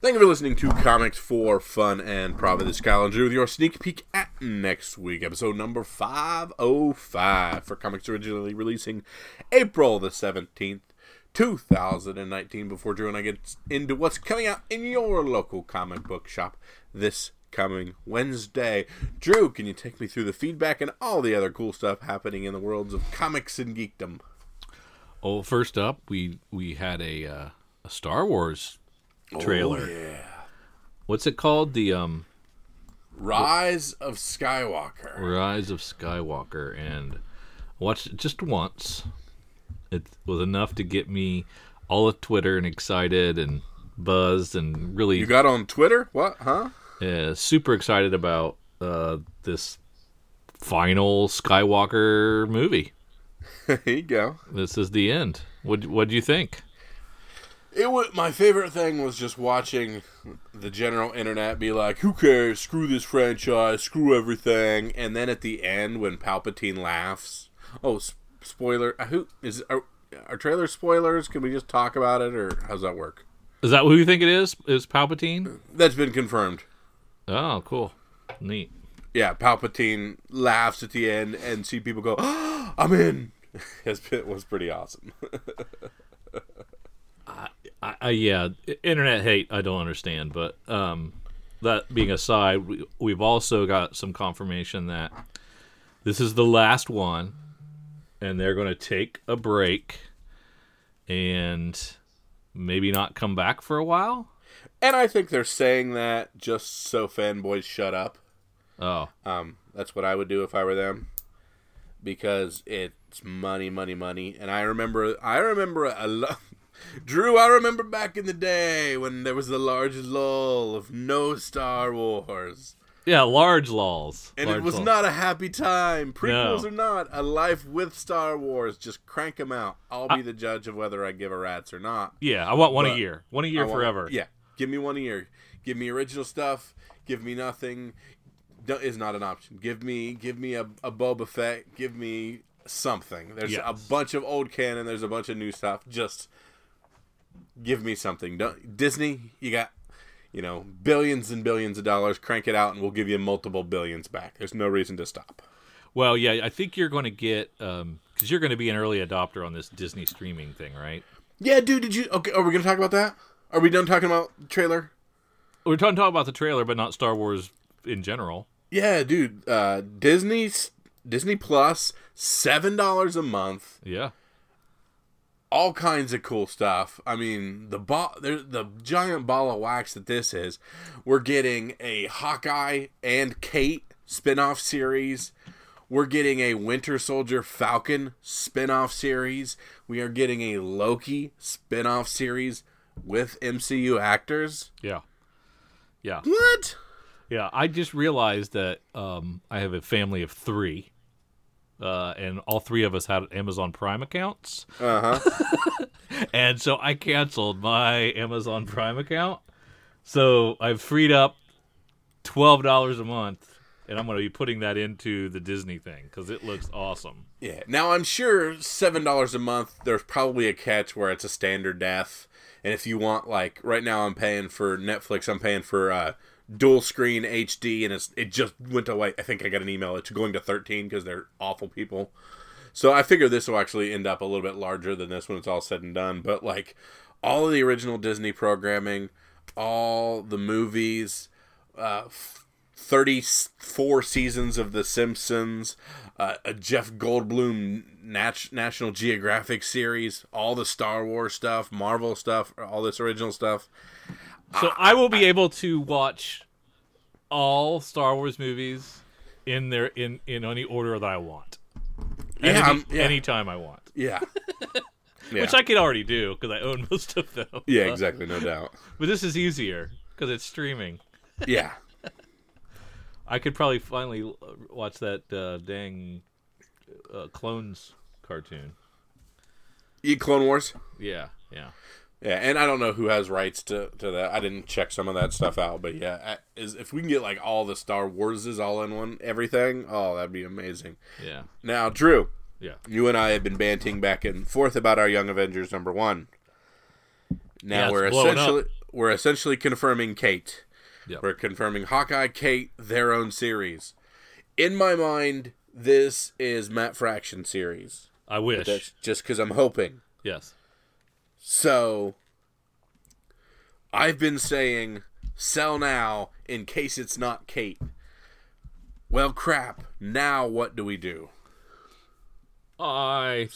Thank you for listening to Comics for Fun and Profit. This Andrew with your sneak peek at next week, episode number 505 for comics originally releasing April the 17th, 2019. Before Drew and I get into what's coming out in your local comic book shop this coming Wednesday. Drew, can you take me through the feedback and all the other cool stuff happening in the worlds of comics and geekdom? Oh, first up, we we had a uh, a Star Wars trailer. Oh, yeah. What's it called? The um Rise of Skywalker. Rise of Skywalker, and watched it just once. It was enough to get me all of Twitter and excited and buzzed and really You got on Twitter? What? Huh? uh, super excited about uh, this final Skywalker movie. there you go. This is the end. What what do you think? It was my favorite thing was just watching the general internet be like, "Who cares? Screw this franchise. Screw everything." And then at the end, when Palpatine laughs, oh, spoiler! uh, Who is are, are trailer spoilers? Can we just talk about it, or how's that work? Is that who you think it is? Is Palpatine? That's been confirmed. Oh, cool, neat. Yeah, Palpatine laughs at the end, and see people go, oh, "I'm in." Been was pretty awesome. I, I, yeah, internet hate I don't understand, but um, that being aside, we, we've also got some confirmation that this is the last one, and they're going to take a break and maybe not come back for a while. and I think they're saying that just so fanboys shut up. Oh, Um, that's what I would do if I were them, because it's money, money, money. And I remember, I remember a lo- Drew. I remember back in the day when there was the large lull of no Star Wars, yeah, large lulls. and Large it was lols. not a happy time. Prequels No. or not, a life with Star Wars. Just crank them out. I'll be the judge of whether I give a rat's or not. Yeah, I want one But a year, one a year want- forever. Yeah, give me one a year. Give me original stuff. Give me nothing. Is not an option. Give me, give me a, a Boba Fett. Give me something. There's a bunch of old canon. There's a bunch of new stuff. Just give me something. Don't, Disney, you got, you know, billions and billions of dollars. Crank it out, and we'll give you multiple billions back. There's no reason to stop. Well, yeah, I think you're going to get because you're going to be an early adopter on this Disney streaming thing, right? Yeah, dude. Did you? Okay. Are we gonna talk about that? Are we done talking about the trailer? We're talking about the trailer, but not Star Wars in general. Yeah, dude. Uh, Disney Disney Plus, seven dollars a month. Yeah. All kinds of cool stuff. I mean, the ball, the, the giant ball of wax that this is. We're getting a Hawkeye and Kate spin-off series. We're getting a Winter Soldier Falcon spin-off series. We are getting a Loki spin-off series with MCU actors. Yeah. Yeah. What? Yeah. I just realized that um, I have a family of three. Uh, and all three of us had Amazon Prime accounts. Uh huh. And so I canceled my Amazon Prime account. So I've freed up $12 a month. And I'm going to be putting that into the Disney thing because it looks awesome. Yeah. Now I'm sure seven dollars a month. There's probably a catch where it's a standard death, and if you want like right now, I'm paying for Netflix. I'm paying for uh, dual screen HD, and it's it just went to away. I think I got an email. It's going to 13 because they're awful people. So I figure this will actually end up a little bit larger than this when it's all said and done. But like all of the original Disney programming, all the movies, uh, 34 seasons of The Simpsons, uh, a Jeff Goldblum Nat- National Geographic series, all the Star Wars stuff, Marvel stuff, all this original stuff. So I will be able to watch all Star Wars movies in their in in any order that I want. Yeah, Any, yeah. anytime I want. Yeah. yeah. Which I can already do because I own most of them. yeah, But- exactly, no doubt. But this is easier because it's streaming. Yeah. I could probably finally watch that uh, dang uh, clones cartoon. Eat Clone Wars. Yeah, yeah. Yeah, and I don't know who has rights to, to that. I didn't check some of that stuff out, but yeah, I- is if we can get like all the Star Warses all in one, everything, oh, that'd be amazing. Yeah. Now, Drew, Yeah. you and I have been banting back and forth about our Young Avengers number one. Now Yeah, we're essentially we're essentially confirming Kate. Yep. We're confirming Hawkeye, Kate, their own series. In my mind, this is Matt Fraction series. I wish. Just because I'm hoping. yes. So, I've been saying sell now in case it's not Kate. Well, crap. Now what do we do? I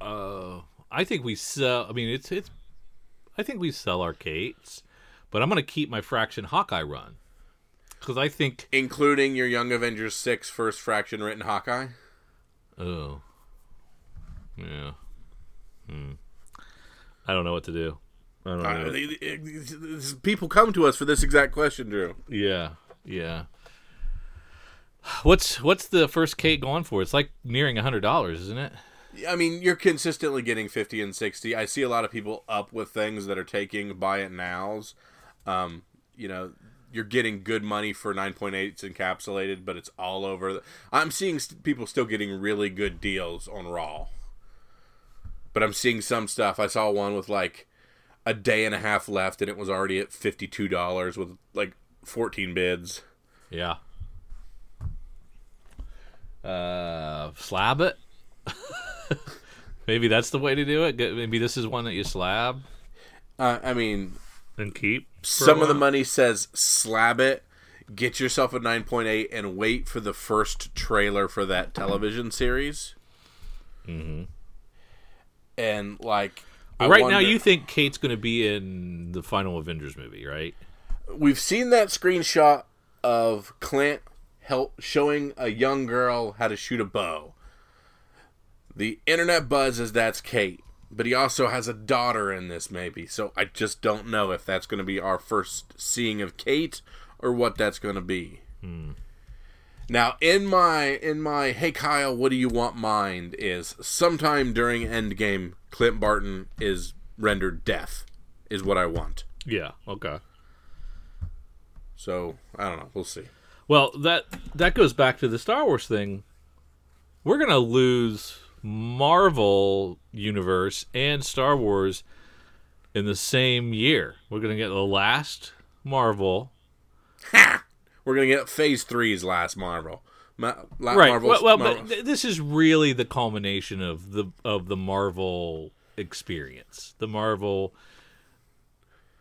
uh I think we sell I mean it's it's I think we sell our Kates, but I'm going to keep my fraction Hawkeye run. Cuz I think Including your Young Avengers 6 first fraction written Hawkeye? oh. Yeah. Hmm. I don't know what to do. I don't know. Uh, th- th- th- people come to us for this exact question, Drew. yeah. Yeah. What's what's the first Kate going for? It's like nearing a hundred dollars, isn't it? I mean, you're consistently getting 50 and 60. I see a lot of people up with things that are taking buy it nows. Um, you know, you're getting good money for 9.8s encapsulated, but it's all over. I'm seeing people still getting really good deals on Raw. But I'm seeing some stuff. I saw one with like a day and a half left, and it was already at $52 with like 14 bids. Yeah. Uh, slab it. Maybe that's the way to do it. Maybe this is one that you slab Uh, I mean, and keep. some of the money says slab it get yourself a 9.8 and wait for the first trailer for that television series mm-hmm. And like I right now, you think Kate's going to be in the final Avengers movie, right? we've seen that screenshot of clint help showing a young girl how to shoot a bow. The internet buzzes that's kate but he also has a daughter in this maybe so i just don't know if that's going to be our first seeing of kate or what that's going to be hmm. Now in my in my hey kyle what do you want mind is sometime during endgame clint barton is rendered death is what i want Yeah. Okay. so i don't know we'll see Well, that that goes back to the Star Wars thing. We're gonna lose Marvel universe and Star Wars in the same year. We're gonna get the last Marvel. We're gonna get Phase Three's last Marvel. Ma- right. Marvel's- well, well Marvel- but th- this is really the culmination of the of the Marvel experience, the Marvel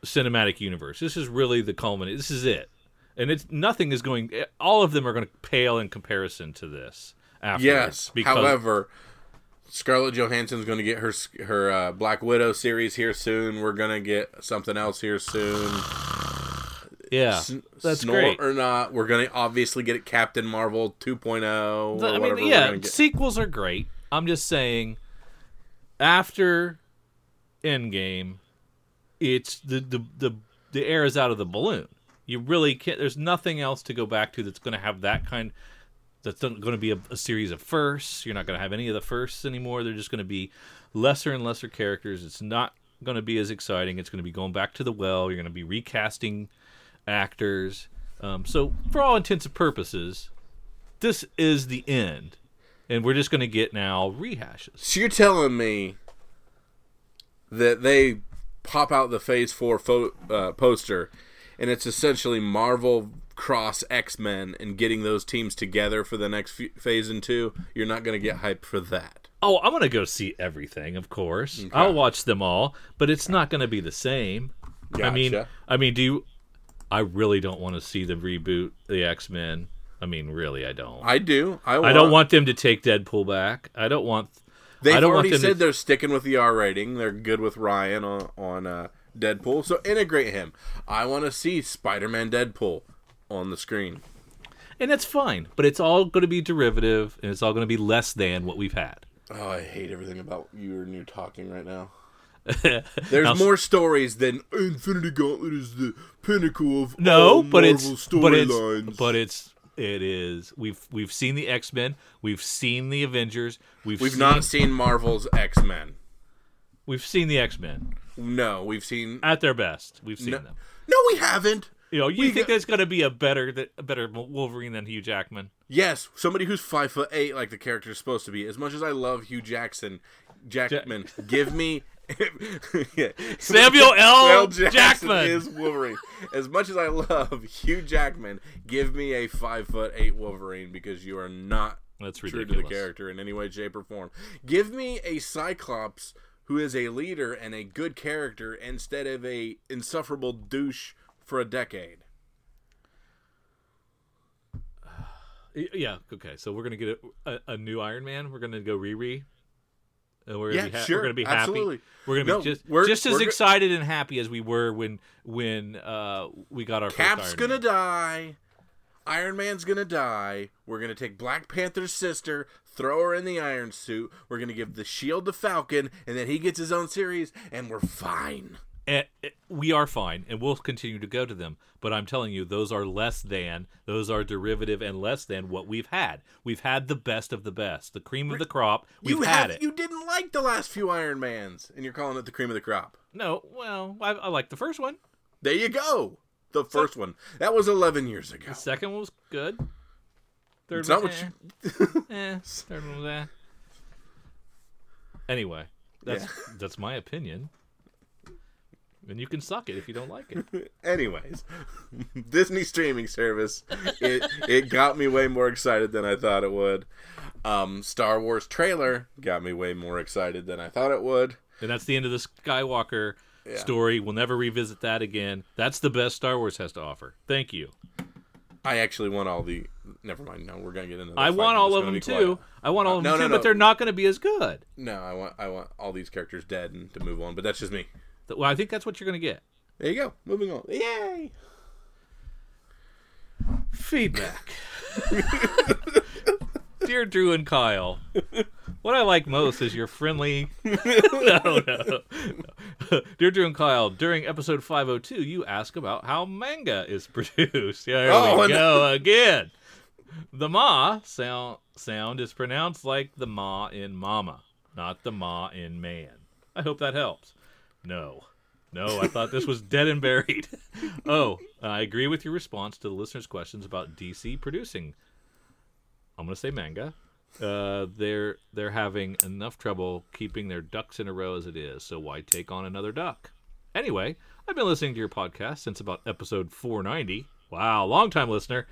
cinematic universe. This is really the culmination. This is it, and it's nothing is going. All of them are going to pale in comparison to this. Yes. because However, Scarlett Johansson's gonna get her her uh, Black Widow series here soon. We're gonna get something else here soon. Yeah, S- that's snort great. or not, we're gonna obviously get Captain Marvel 2.0. Or The- I mean, yeah, sequels are great. I'm just saying, after Endgame, it's the the the the air is out of the balloon. You really can't. There's nothing else to go back to that's going to have that kind. That's going to be a, a series of firsts. You're not going to have any of the firsts anymore. They're just going to be lesser and lesser characters. It's not going to be as exciting. It's going to be going back to the well. You're going to be recasting actors. Um, so, for all intents and purposes, this is the end, and we're just going to get now rehashes. So you're telling me that they pop out the Phase Four fo- uh, poster, and it's essentially Marvel cross X Men and getting those teams together for the next f- phase and two. You're not going to get hyped for that. Oh, I'm going to go see everything, of course. I'll watch them all, but it's not going to be the same. I mean, I mean, do you? I really don't want to see them reboot the X Men. I mean, really, I don't. I do. I, want, I don't want them to take Deadpool back. I don't want. They've I don't want already them said to- they're sticking with the R rating. They're good with Ryan on on uh, Deadpool, so integrate him. I want to see Spider-Man Deadpool on the screen. and that's fine. But it's all going to be derivative, and it's all going to be less than what we've had. Oh, I hate everything about you and you talking right now. There's Now- more stories than Infinity Gauntlet is the pinnacle of No, but it's Marvel but it's storylines. but it's it is. We've we've seen the X Men. We've seen the Avengers. We've We've seen, not seen Marvel's X Men. we've seen the X Men No, we've seen. at their best. We've seen No, them. no, we haven't. You know, you we think got- there's going to be a better a better Wolverine than Hugh Jackman? Yes, somebody who's five foot eight, like the character is supposed to be. As much as I love Hugh Jackson, Jackman, give me yeah. Samuel L. L. Jackson Jackman. is Wolverine. As much as I love Hugh Jackman, give me a five foot eight Wolverine because you are not That's true to the character in any way, shape, or form. Give me a Cyclops who is a leader and a good character instead of a insufferable douche for a decade. Yeah. Okay. So we're gonna get a, a, a new Iron Man. We're gonna go Riri. And we're gonna Yeah, be ha- sure, We're gonna be absolutely. happy. We're gonna No, be just we're- just as excited and happy as we were when when uh we got our Cap's Iron gonna Man. die. Iron Man's gonna die. We're gonna take Black Panther's sister, throw her in the Iron Suit. We're gonna give the shield to Falcon, and then he gets his own series, and we're fine. And, uh, we are fine, and we'll continue to go to them. But I'm telling you, those are less than, those are derivative and less than what we've had. We've had the best of the best, the cream of the crop. We've you had have, it. You didn't like the last few Iron Mans, and you're calling it the cream of the crop. No, well, I, I like the first one. There you go. The first one. That was 11 years ago. The second one was good. Third It's not one, what eh, eh, third one was eh. Anyway, that's that's my opinion. And you can suck it if you don't like it. Anyways, Disney streaming service. It it got me way more excited than I thought it would. Um, Star Wars trailer got me way more excited than I thought it would. And that's the end of the Skywalker story. We'll never revisit that again. That's the best Star Wars has to offer. Thank you. I actually want all the. Never mind. No, we're gonna get into. The I want all of them too. I want all of no, them no, too, no. but they're not going to be as good. No, I want I want all these characters dead and to move on. But that's just me. Well, I think that's what you're going to get. There you go. Moving on. Yay! Feedback. Dear Drew and Kyle, what I like most is your friendly. no, no, no. Dear Drew and Kyle, during episode 502, you ask about how manga is produced. Yeah, there Oh, we go again. The ma sound sound is pronounced like the ma in mama, not the ma in man. I hope that helps. No. No, I thought this was dead and buried. oh, I agree with your response to the listeners' questions about DC producing. I'm gonna say manga. Uh, they're they're having enough trouble keeping their ducks in a row as it is. So why take on another duck? Anyway, I've been listening to your podcast since about episode 490. Wow, long time listener,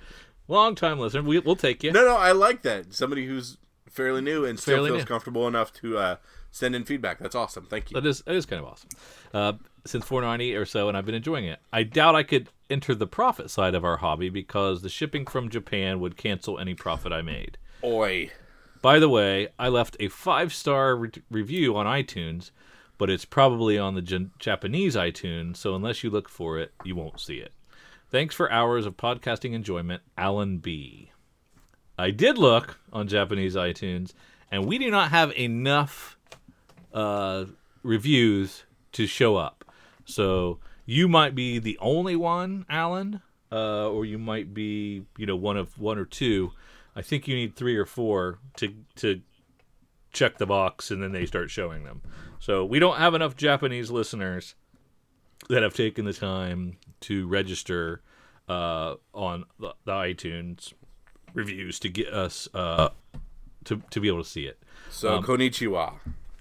long time listener. We, we'll take you. No, no, I like that. Somebody who's fairly new and still Fairly feels new. comfortable enough to uh, send in feedback. That's awesome. Thank you. That is that is kind of awesome. Uh, since 490 or so, and I've been enjoying it. I doubt I could enter the profit side of our hobby because the shipping from Japan would cancel any profit I made. Oi. By the way, I left a five star re- review on iTunes, but it's probably on the Jan- Japanese iTunes, so unless you look for it, you won't see it. Thanks for hours of podcasting enjoyment, Alan B. I did look on Japanese iTunes, and we do not have enough uh, reviews to show up. So you might be the only one, Alan, uh, or you might be, you know, one of one or two. I think you need three or four to to check the box, and then they start showing them. So we don't have enough Japanese listeners that have taken the time to register uh, on the, the iTunes reviews to get us uh, to to be able to see it. So Um, konnichiwa.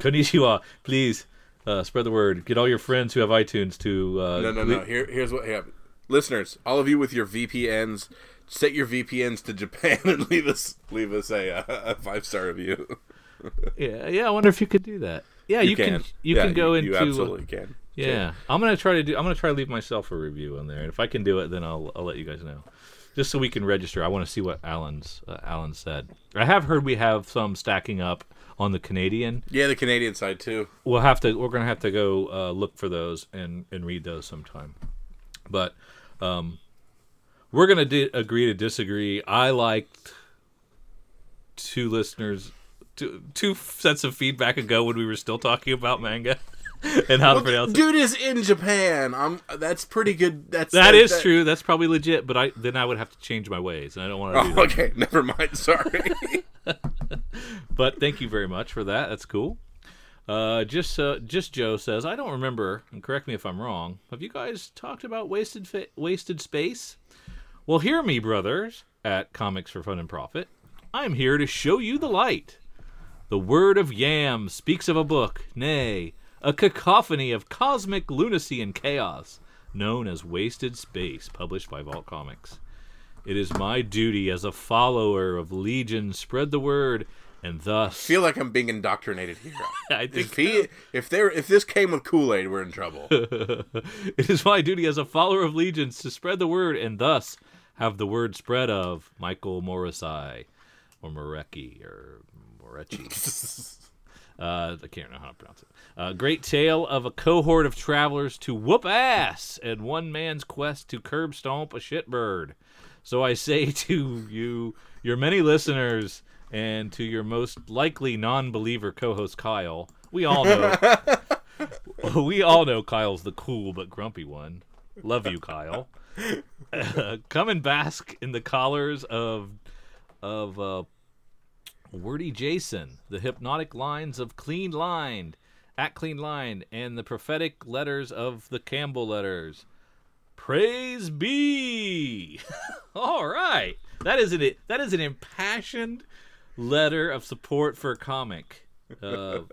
Konnichiwa, please uh, spread the word. Get all your friends who have iTunes to. Uh, No, no, no. Here, here's what happened. Listeners, all of you with your VPNs, set your VPNs to Japan and leave us leave us a, uh, a five star review. Yeah, yeah. I wonder if you could do that. Yeah, you, can. You Yeah, can go you, into. You uh, absolutely can. Yeah, I'm gonna try to do. I'm gonna try to leave myself a review in there, and if I can do it, then I'll I'll let you guys know, just so we can register. I want to see what Alan's uh, Alan said. I have heard we have some stacking up on the Canadian. Yeah, the Canadian side too. We'll have to. We're gonna have to go uh, look for those and and read those sometime. But um, we're gonna di- agree to disagree. I liked two listeners. Two, two sets of feedback ago when we were still talking about manga and how to pronounce it. Dude is in Japan. I'm. That's pretty good. That's That is true. That's probably legit. But I then I would have to change my ways, and I don't want to do Oh, that. okay. Never mind. Sorry. But thank you very much for that. That's cool. Uh, just uh, just Joe says I don't remember, and correct me if I'm wrong. Have you guys talked about wasted fa- wasted space? Well, hear me, brothers, at Comics for Fun and Profit. I'm here to show you the light. The word of Yam speaks of a book, nay, a cacophony of cosmic lunacy and chaos, known as Wasted Space, published by Vault Comics. It is my duty as a follower of Legion spread the word and thus I feel like I'm being indoctrinated here. I think If he, if there, if this came with Kool Aid, we're in trouble. it is my duty as a follower of legions to spread the word and thus have the word spread of Michael Morrissey or Morecki or Morecci. Uh, I can't know how to pronounce it. A great tale of a cohort of travelers to whoop ass and one man's quest to curb stomp a shitbird. So I say to you, your many listeners, and to your most likely non-believer co-host Kyle, we all know, we all know Kyle's the cool but grumpy one. Love you, Kyle. come and bask in the collars of of uh, Wordie Jason, the hypnotic lines of Clean Lined, at Clean Line, and the prophetic letters of the Campbell letters. Praise be. All right, that is an that is an impassioned letter of support for a comic. Uh,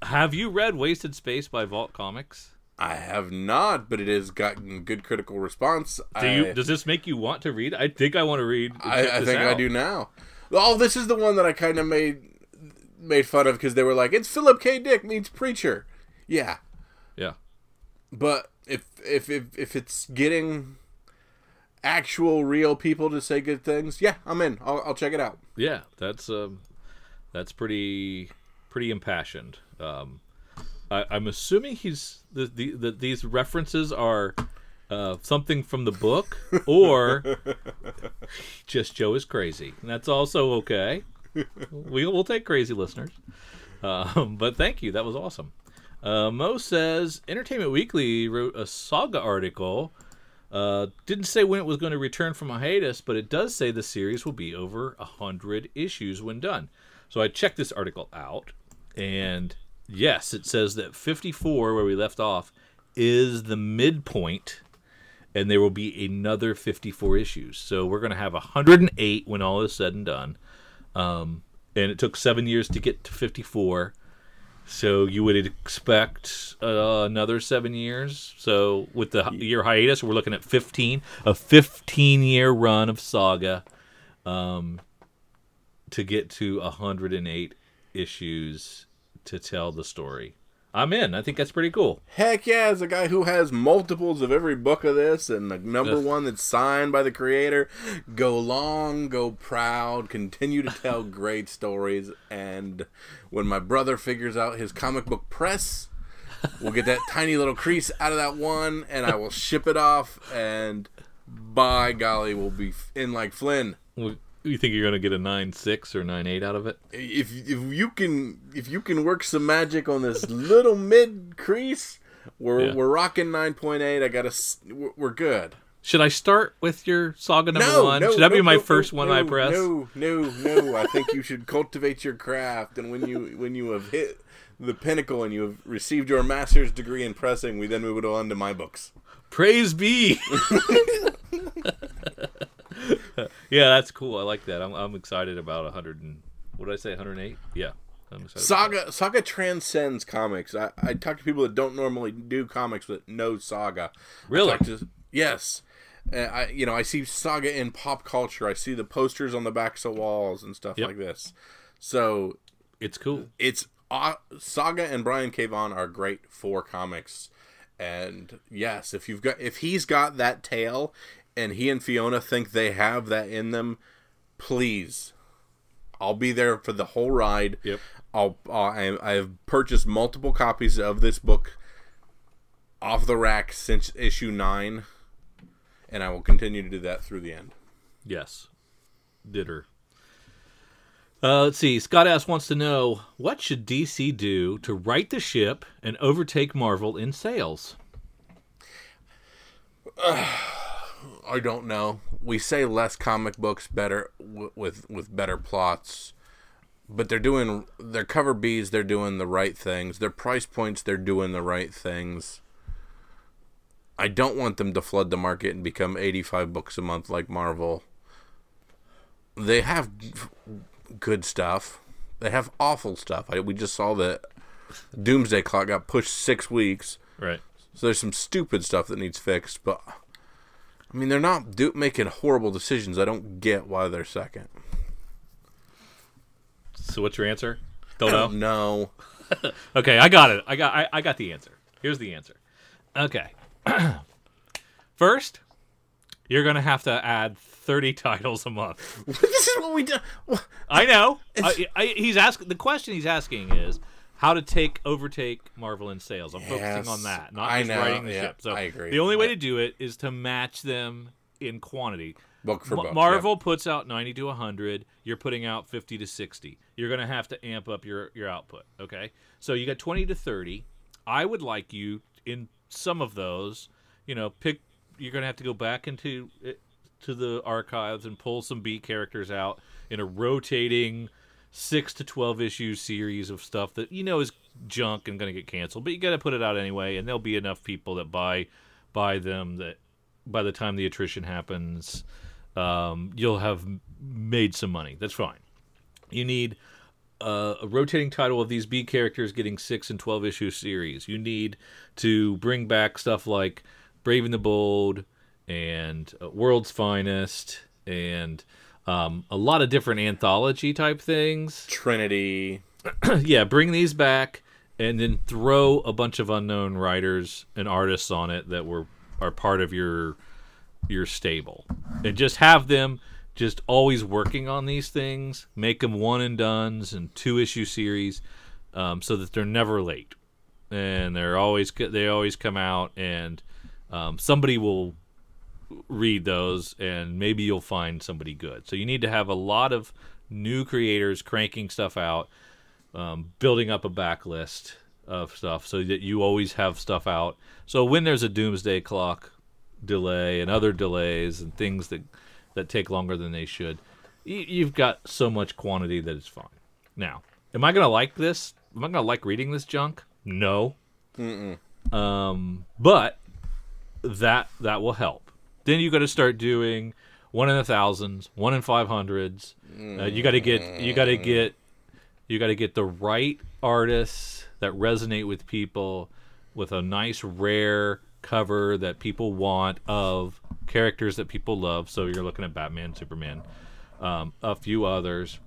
have you read Wasted Space by Vault Comics? I have not, but it has gotten good critical response. Do I, you? Does this make you want to read? I think I want to read. I, I think I do now. Oh, this is the one that I kind of made made fun of because they were like, "It's Philip K. Dick meets Preacher." Yeah, Yeah. but if if if if it's getting actual real people to say good things, yeah, I'm in. I'll, I'll check it out. Yeah, that's um, that's pretty pretty impassioned. Um, I, I'm assuming he's the, the, the these references are uh, something from the book, or just Joe is crazy, and that's also okay. we will take crazy listeners. Um, but thank you, that was awesome. Uh, Mo says Entertainment Weekly wrote a saga article. Uh, didn't say when it was going to return from a hiatus, but it does say the series will be over a hundred issues when done. So I checked this article out, and yes, it says that 54, where we left off, is the midpoint, and there will be another 54 issues. So we're going to have 108 when all is said and done. Um, and it took seven years to get to 54. So you would expect uh, another seven years. So with the year hiatus, we're looking at 15, a 15 year run of Saga um, to get to 108 issues to tell the story. I'm in. I think that's pretty cool. Heck yeah, as a guy who has multiples of every book of this and the number Ugh. one that's signed by the creator, go long, go proud, continue to tell great stories. And when my brother figures out his comic book press, we'll get that tiny little crease out of that one and I will ship it off. And by golly, we'll be in like Flynn. Well, You think you're going to get a 9 6 or 9 8 out of it? If, if you can if you can work some magic on this little mid crease, we're Yeah. we're rocking nine point eight. I got to we're we're good. Should I start with your Saga number no, one? no, Should that no, be my first one I press? No, no, no. I think you should cultivate your craft, and when you when you have hit the pinnacle and you have received your master's degree in pressing, we then move it on to my books. Praise be. yeah, that's cool. I like that. I'm, I'm excited about 100 and what did I say? 108? Yeah. I'm excited. about Saga Saga transcends comics. I, I talk to people that don't normally do comics but know Saga. Really? to- yes. Uh, I you know I see Saga in pop culture. I see the posters on the backs of walls and stuff Yep. like this. So. It's cool. it's uh, Saga and Brian K. Vaughan are great for comics. And yes, if you've got if he's got that tail and he and Fiona think they have that in them, please. I'll be there for the whole ride. Yep. I'll I I have purchased multiple copies of this book off the rack since issue 9 and I will continue to do that through the end. Yes. Did her. Uh, let's see. Scott Ass wants to know what should DC do to right the ship and overtake Marvel in sales? I don't know. We say less comic books, better w- with with better plots, but they're doing their cover B's. They're doing the right things. Their price points. They're doing the right things. I don't want them to flood the market and become eighty five books a month like Marvel. They have good stuff. They have awful stuff. I, we just saw that Doomsday Clock got pushed six weeks. Right. So there's some stupid stuff that needs fixed, but I mean they're not do- making horrible decisions. I don't get why they're second. So what's your answer? Don't know. don't know. Okay, I got it. I got I, I got the answer. Here's the answer. Okay. First, you're gonna have to add 30 titles a month. this is what we do. What? I know. I, I, he's asking the question he's asking is how to take overtake Marvel in sales. I'm focusing on that, not I just know, writing the yeah, ship. So I agree. the only way to do it is to match them in quantity. Book for Ma- book. Marvel puts out 90 to 100. You're putting out 50 to 60. You're going to have to amp up your, your output. Okay. So you got 20 to 30. I would like you in some of those, you know, pick. You're going to have to go back into it, to the archives and pull some B characters out in a rotating six to 12 issue series of stuff that you know is junk and going to get canceled, but you got to put it out anyway. And there'll be enough people that buy buy them that by the time the attrition happens, um, you'll have made some money. That's fine. You need uh, a rotating title of these B characters getting six and twelve issue series. You need to bring back stuff like Brave and the Bold and uh, World's Finest and um, a lot of different anthology type things Trinity. yeah, bring these back and then throw a bunch of unknown writers and artists on it that were are part of your your stable. And just have them just always working on these things, make them one and dones and two issue series um, so that they're never late. And they're always they always come out and um, somebody will read those and maybe you'll find somebody good. So you need to have a lot of new creators cranking stuff out, um, building up a backlist of stuff so that you always have stuff out. So when there's a doomsday clock delay and other delays and things that that take longer than they should, you, you've got so much quantity that it's fine. Now, am I gonna like this? Am I gonna like reading this junk? No. Um, but that that will help. Then you got to start doing one in the thousands, one in five hundreds. Uh, you got to get you got to get you got to get the right artists that resonate with people with a nice rare cover that people want of characters that people love. So you're looking at Batman, Superman, um, a few others,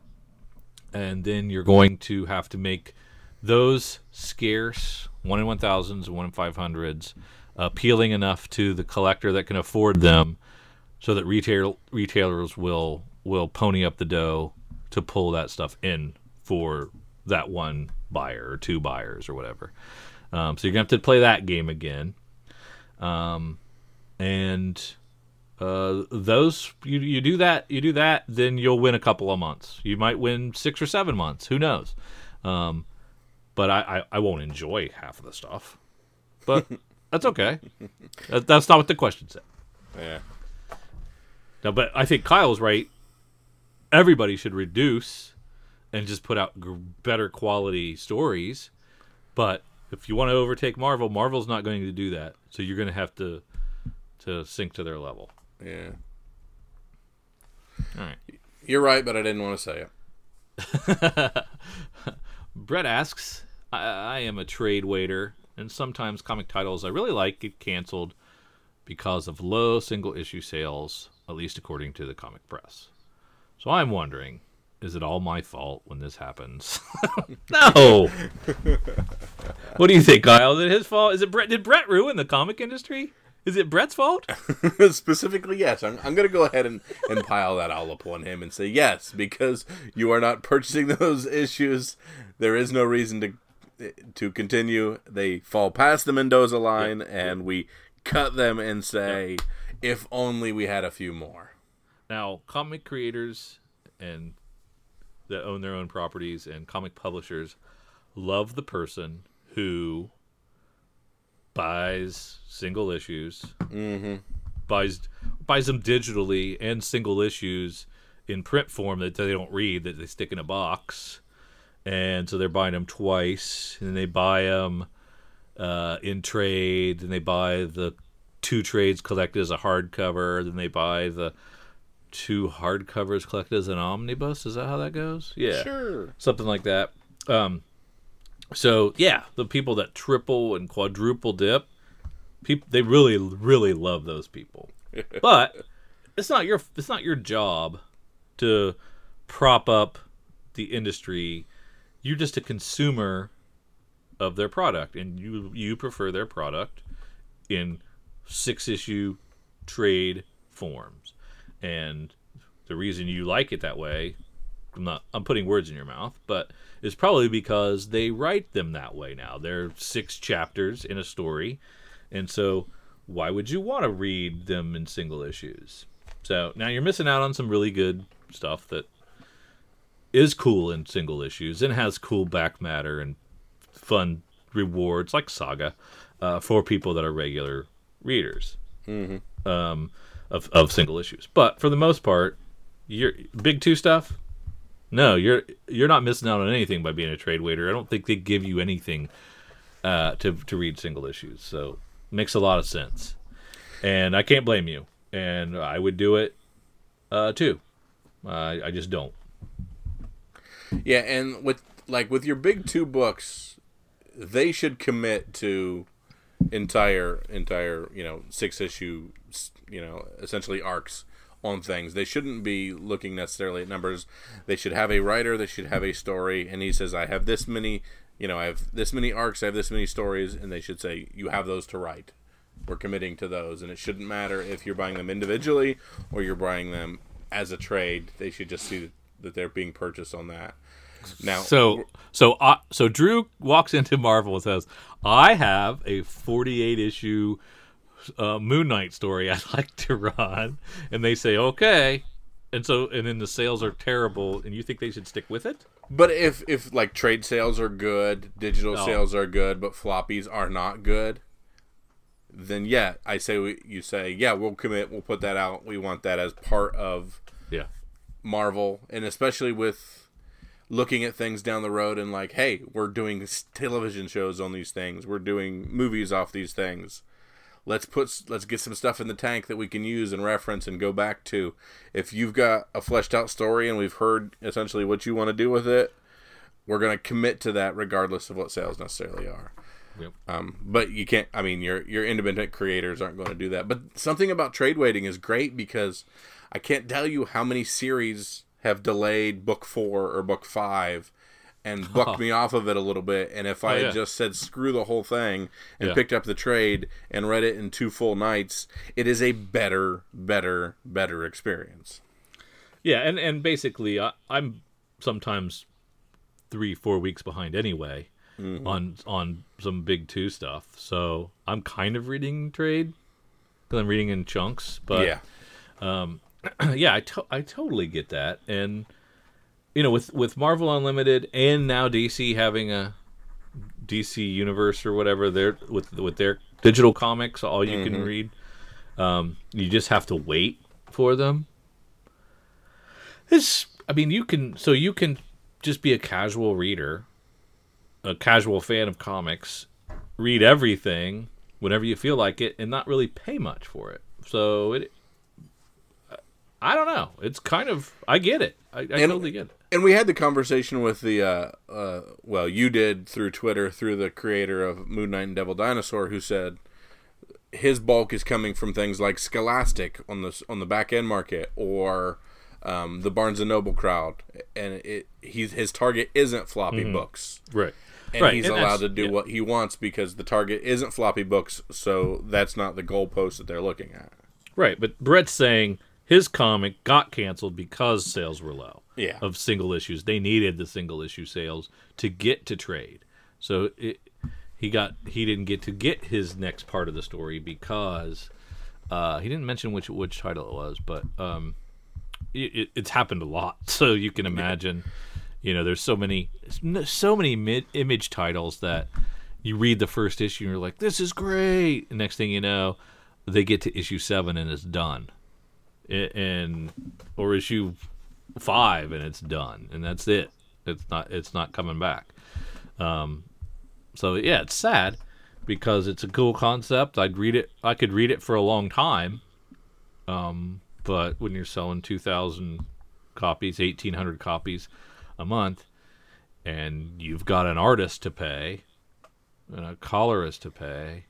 and then you're going to have to make those scarce one in one thousands, one in five hundreds, appealing enough to the collector that can afford them, so that retail retailers will will pony up the dough to pull that stuff in for that one buyer or two buyers or whatever. Um, so you're gonna have to play that game again, um, and uh, those you you do that you do that then you'll win a couple of months. You might win six or seven months. Who knows? Um, but I, I, I won't enjoy half of the stuff. But that's okay. That, that's not what the question said. Yeah. No, but I think Kyle's right. Everybody should reduce and just put out g- better quality stories. But if you want to overtake Marvel, Marvel's not going to do that. So you're going to have to to sink to their level. Yeah. All right. You're right, but I didn't want to say it. Brett asks, I, I am a trade waiter, and sometimes comic titles I really like get canceled because of low single issue sales, at least according to the comic press. So I'm wondering, is it all my fault when this happens? no. what do you think, Kyle? Is it his fault? Is it Brett? Did Brett ruin the comic industry? Is it Brett's fault? Specifically, yes. I'm, I'm going to go ahead and, and pile that all upon him and say yes, because you are not purchasing those issues. There is no reason to to continue. They fall past the Mendoza line, and we cut them and say, if only we had a few more. Now, comic creators and that own their own properties and comic publishers love the person who buys single issues, mm-hmm. buys buys them digitally and single issues in print form that they don't read that they stick in a box, and so they're buying them twice, and they buy them uh, in trade, and they buy the two trades collected as a hardcover, then they buy the two hardcovers collected as an omnibus. Is that how that goes? Yeah, Sure. something like that. Um, So yeah, the people that triple and quadruple dip, people they really really love those people. but it's not your it's not your job to prop up the industry. You're just a consumer of their product, and you you prefer their product in six issue trade forms. And the reason you like it that way, I'm not I'm putting words in your mouth, but is probably because they write them that way now. They're six chapters in a story, and so why would you want to read them in single issues? So now you're missing out on some really good stuff that is cool in single issues and has cool back matter and fun rewards like Saga uh, for people that are regular readers Mm-hmm. um, of of single issues. But for the most part, you're big two stuff. No, you're you're not missing out on anything by being a trade waiter. I don't think they give you anything uh, to to read single issues. So makes a lot of sense, and I can't blame you. And I would do it uh, too. Uh, I just don't. Yeah, and with like with your big two books, they should commit to entire entire you know six issue you know essentially arcs on things. They shouldn't be looking necessarily at numbers. They should have a writer. They should have a story. And he says, I have this many. You know, I have this many arcs. I have this many stories, and they should say, you have those to write. We're committing to those, and it shouldn't matter if you're buying them individually or you're buying them as a trade. They should just see that they're being purchased on that. Now, So so uh, so Drew walks into Marvel and says, "I have a 48 issue uh, Moon Knight story I'd like to run," and they say, "Okay." And so and then the sales are terrible, and you think they should stick with it? But if if like trade sales are good, digital No. sales are good, but floppies are not good, then yeah, I say we, you say yeah, we'll commit, we'll put that out. We want that as part of Yeah. Marvel, and especially with looking at things down the road and like, hey, we're doing television shows on these things, we're doing movies off these things. Let's put let's get some stuff in the tank that we can use and reference and go back to. If you've got a fleshed out story and we've heard essentially what you want to do with it, we're going to commit to that regardless of what sales necessarily are. Yep. Um, but you can't. I mean, your your independent creators aren't going to do that. But something about trade waiting is great because I can't tell you how many series have delayed book four or book five and bucked me off of it a little bit. And if oh, I Oh, had yeah. just said screw the whole thing and Yeah. picked up the trade and read it in two full nights, it is a better, better, better experience. Yeah, and and basically, I, I'm sometimes three, four weeks behind anyway mm-hmm. on on some big two stuff. So I'm kind of reading trade because I'm reading in chunks. But yeah. Um, yeah, I to- I totally get that, and you know, with with Marvel Unlimited and now DC having a DC Universe or whatever, they're with with their digital comics, all you can read. Um, you just have to wait for them. It's, I mean, you can so you can just be a casual reader, a casual fan of comics, read everything whenever you feel like it, and not really pay much for it. So it, I don't know. It's kind of I get it. I, I totally get it. And we had the conversation with the, uh, uh, well, you did through Twitter, through the creator of Moon Knight and Devil Dinosaur, who said his bulk is coming from things like Scholastic on the on the back end market or um, the Barnes and Noble crowd, and it he's his target isn't floppy books, Right. and right. he's and allowed to do yeah. what he wants because the target isn't floppy books, so that's not the goalpost that they're looking at. Right, but Brett's saying his comic got canceled because sales were low. Yeah. Of single issues, they needed the single issue sales to get to trade. So it, he got he didn't get to get his next part of the story because uh, he didn't mention which which title it was, but um, it, it, it's happened a lot. So you can imagine, you know, there's so many so many mid image titles that you read the first issue and you're like, this is great. And next thing you know, they get to issue seven and it's done, and or issue five and it's done, and that's it. It's not it's not coming back. Um, so yeah, it's sad because it's a cool concept. I'd read it. I could read it for a long time. Um, but when you're selling two thousand copies, eighteen hundred copies a month, and you've got an artist to pay, and a colorist to pay.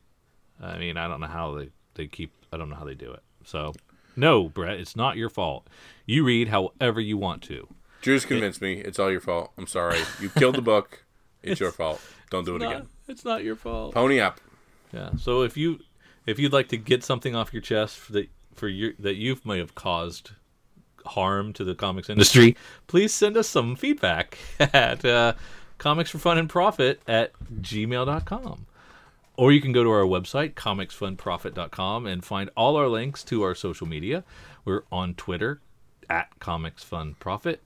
I mean, I don't know how they, they keep. I don't know how they do it. So, no, Brett, it's not your fault. You read however you want to. Drew's convinced me. It's all your fault. I'm sorry. You killed the book. It's, your fault. Don't do it Not- again. it's not your fault. Pony up. Yeah. So if you if you'd like to get something off your chest for that for your that you may have caused harm to the comics industry, please send us some feedback at uh, comics for fun and profit at gmail.com. Or you can go to our website, comicsfunprofit.com, and find all our links to our social media. We're on Twitter at Comics Fun Profit.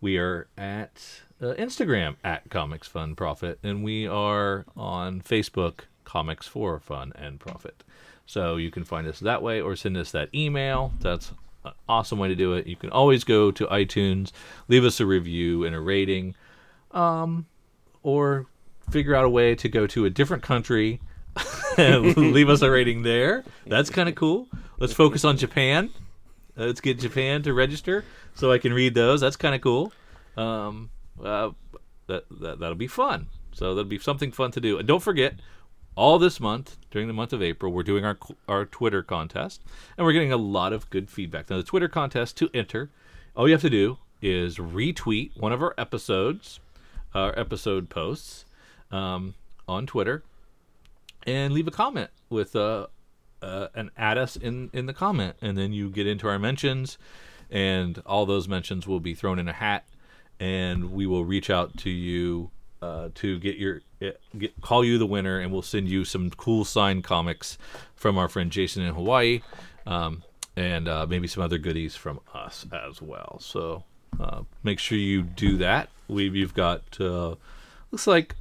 We are at uh, Instagram at Comics Fun Profit, and we are on Facebook, Comics for Fun and Profit. So you can find us that way or send us that email. That's an awesome way to do it. You can always go to iTunes, leave us a review and a rating, um, or figure out a way to go to a different country leave us a rating there. That's kind of cool. Let's focus on Japan. Let's get Japan to register so I can read those. That's kind of cool. Um, uh, that, that that'll be fun. So that'll be something fun to do. And don't forget, all this month during the month of April, we're doing our our Twitter contest, and we're getting a lot of good feedback. Now, the Twitter contest to enter, all you have to do is retweet one of our episodes, our episode posts, um, on Twitter, and leave a comment with uh, uh, and add us in in the comment, and then you get into our mentions, and all those mentions will be thrown in a hat, and we will reach out to you uh, to get your eh, get, call you the winner, and we'll send you some cool signed comics from our friend Jason in Hawaii, um, and uh, maybe some other goodies from us as well. So uh, make sure you do that. We've you've got uh, looks like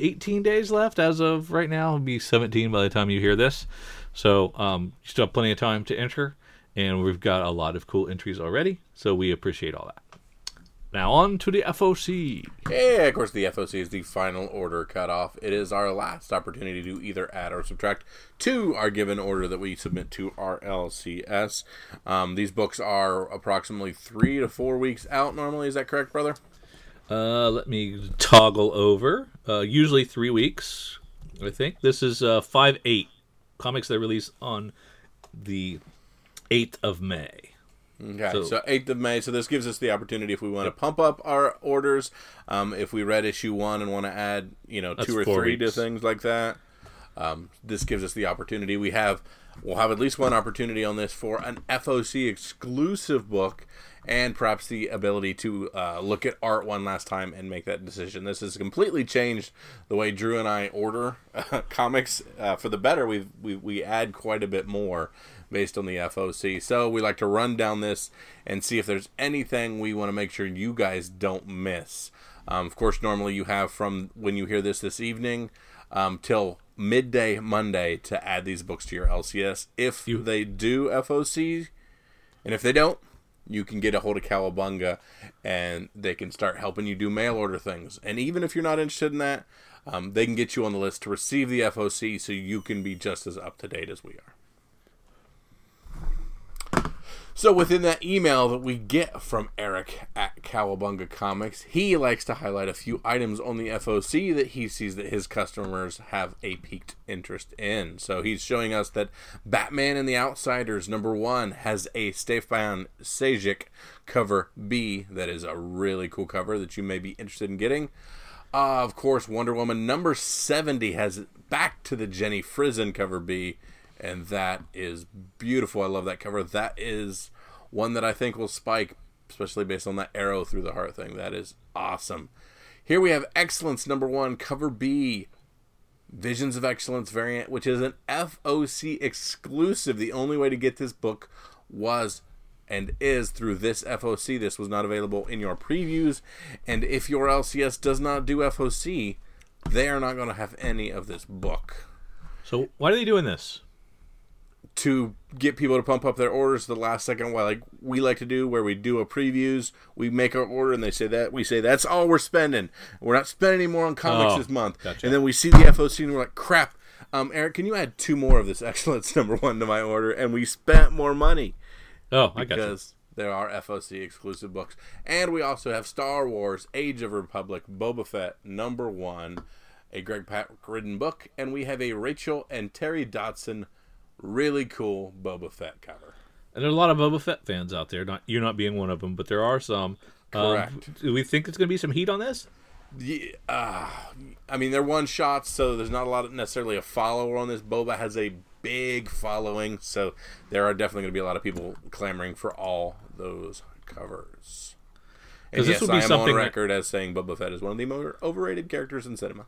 18 days left as of right now. It'll be 17 by the time you hear this. So um, you still have plenty of time to enter, and we've got a lot of cool entries already. So we appreciate all that. Now on to the FOC. Yeah, of course, the FOC is the final order cutoff. It is our last opportunity to either add or subtract to our given order that we submit to our LCS. Um, these books are approximately three to four weeks out normally. Is that correct, brother? Uh, let me toggle over. Uh, usually three weeks, I think. This is uh, five eight comics that release on the eighth of May. Okay, So- so, 8th of May. So this gives us the opportunity if we want to pump up our orders. Um, if we read issue one and want to add, you know, two or three weeks. to things like that, um, this gives us the opportunity. We have, we'll have at least one opportunity on this for an FOC exclusive book, and perhaps the ability to uh, look at art one last time and make that decision. This has completely changed the way Drew and I order uh, comics uh, for the better. We we we add quite a bit more based on the FOC. So we like to run down this and see if there's anything we want to make sure you guys don't miss. Um, of course, normally you have from when you hear this this evening um, till midday Monday to add these books to your LCS. If You- they do FOC, and if they don't, you can get a hold of Cowabunga and they can start helping you do mail order things. And even if you're not interested in that, um, they can get you on the list to receive the FOC so you can be just as up to date as we are. So within that email that we get from Eric at Cowabunga Comics, he likes to highlight a few items on the FOC that he sees that his customers have a peaked interest in. So he's showing us that Batman and the Outsiders number one has a Stefan Sejic cover B that is a really cool cover that you may be interested in getting. Uh, of course, Wonder Woman number 70 has back to the Jenny Frison cover B, and that is beautiful. I love that cover. That is one that I think will spike, especially based on that arrow through the heart thing. That is awesome. Here we have Excellence number one, cover B, Visions of Excellence variant, which is an FOC exclusive. The only way to get this book was and is through this FOC. This was not available in your previews. And if your LCS does not do FOC, they are not going to have any of this book. So why are they doing this? To get people to pump up their orders the last second, while like we like to do, where we do a previews, we make our order, and they say that we say that's all we're spending. We're not spending any more on comics Oh, this month. gotcha. And then we see the FOC, and we're like, crap. Um, Eric, can you add two more of this excellence number one to my order? And we spent more money Oh, I because There are FOC exclusive books. And we also have Star Wars Age of Republic Boba Fett number one, a Greg Pak written book. And we have a Rachel and Terry Dodson really cool Boba Fett cover. And there are a lot of Boba Fett fans out there. Not you're not being one of them, but there are some. Um, Correct. do we think it's going to be some heat on this? Yeah, uh, I mean, they're one shots, so there's not a lot of necessarily a follower on this. Boba has a big following, so there are definitely going to be a lot of people clamoring for all those covers. And this yes, would be I am something on that- record as saying Boba Fett is one of the more overrated characters in cinema.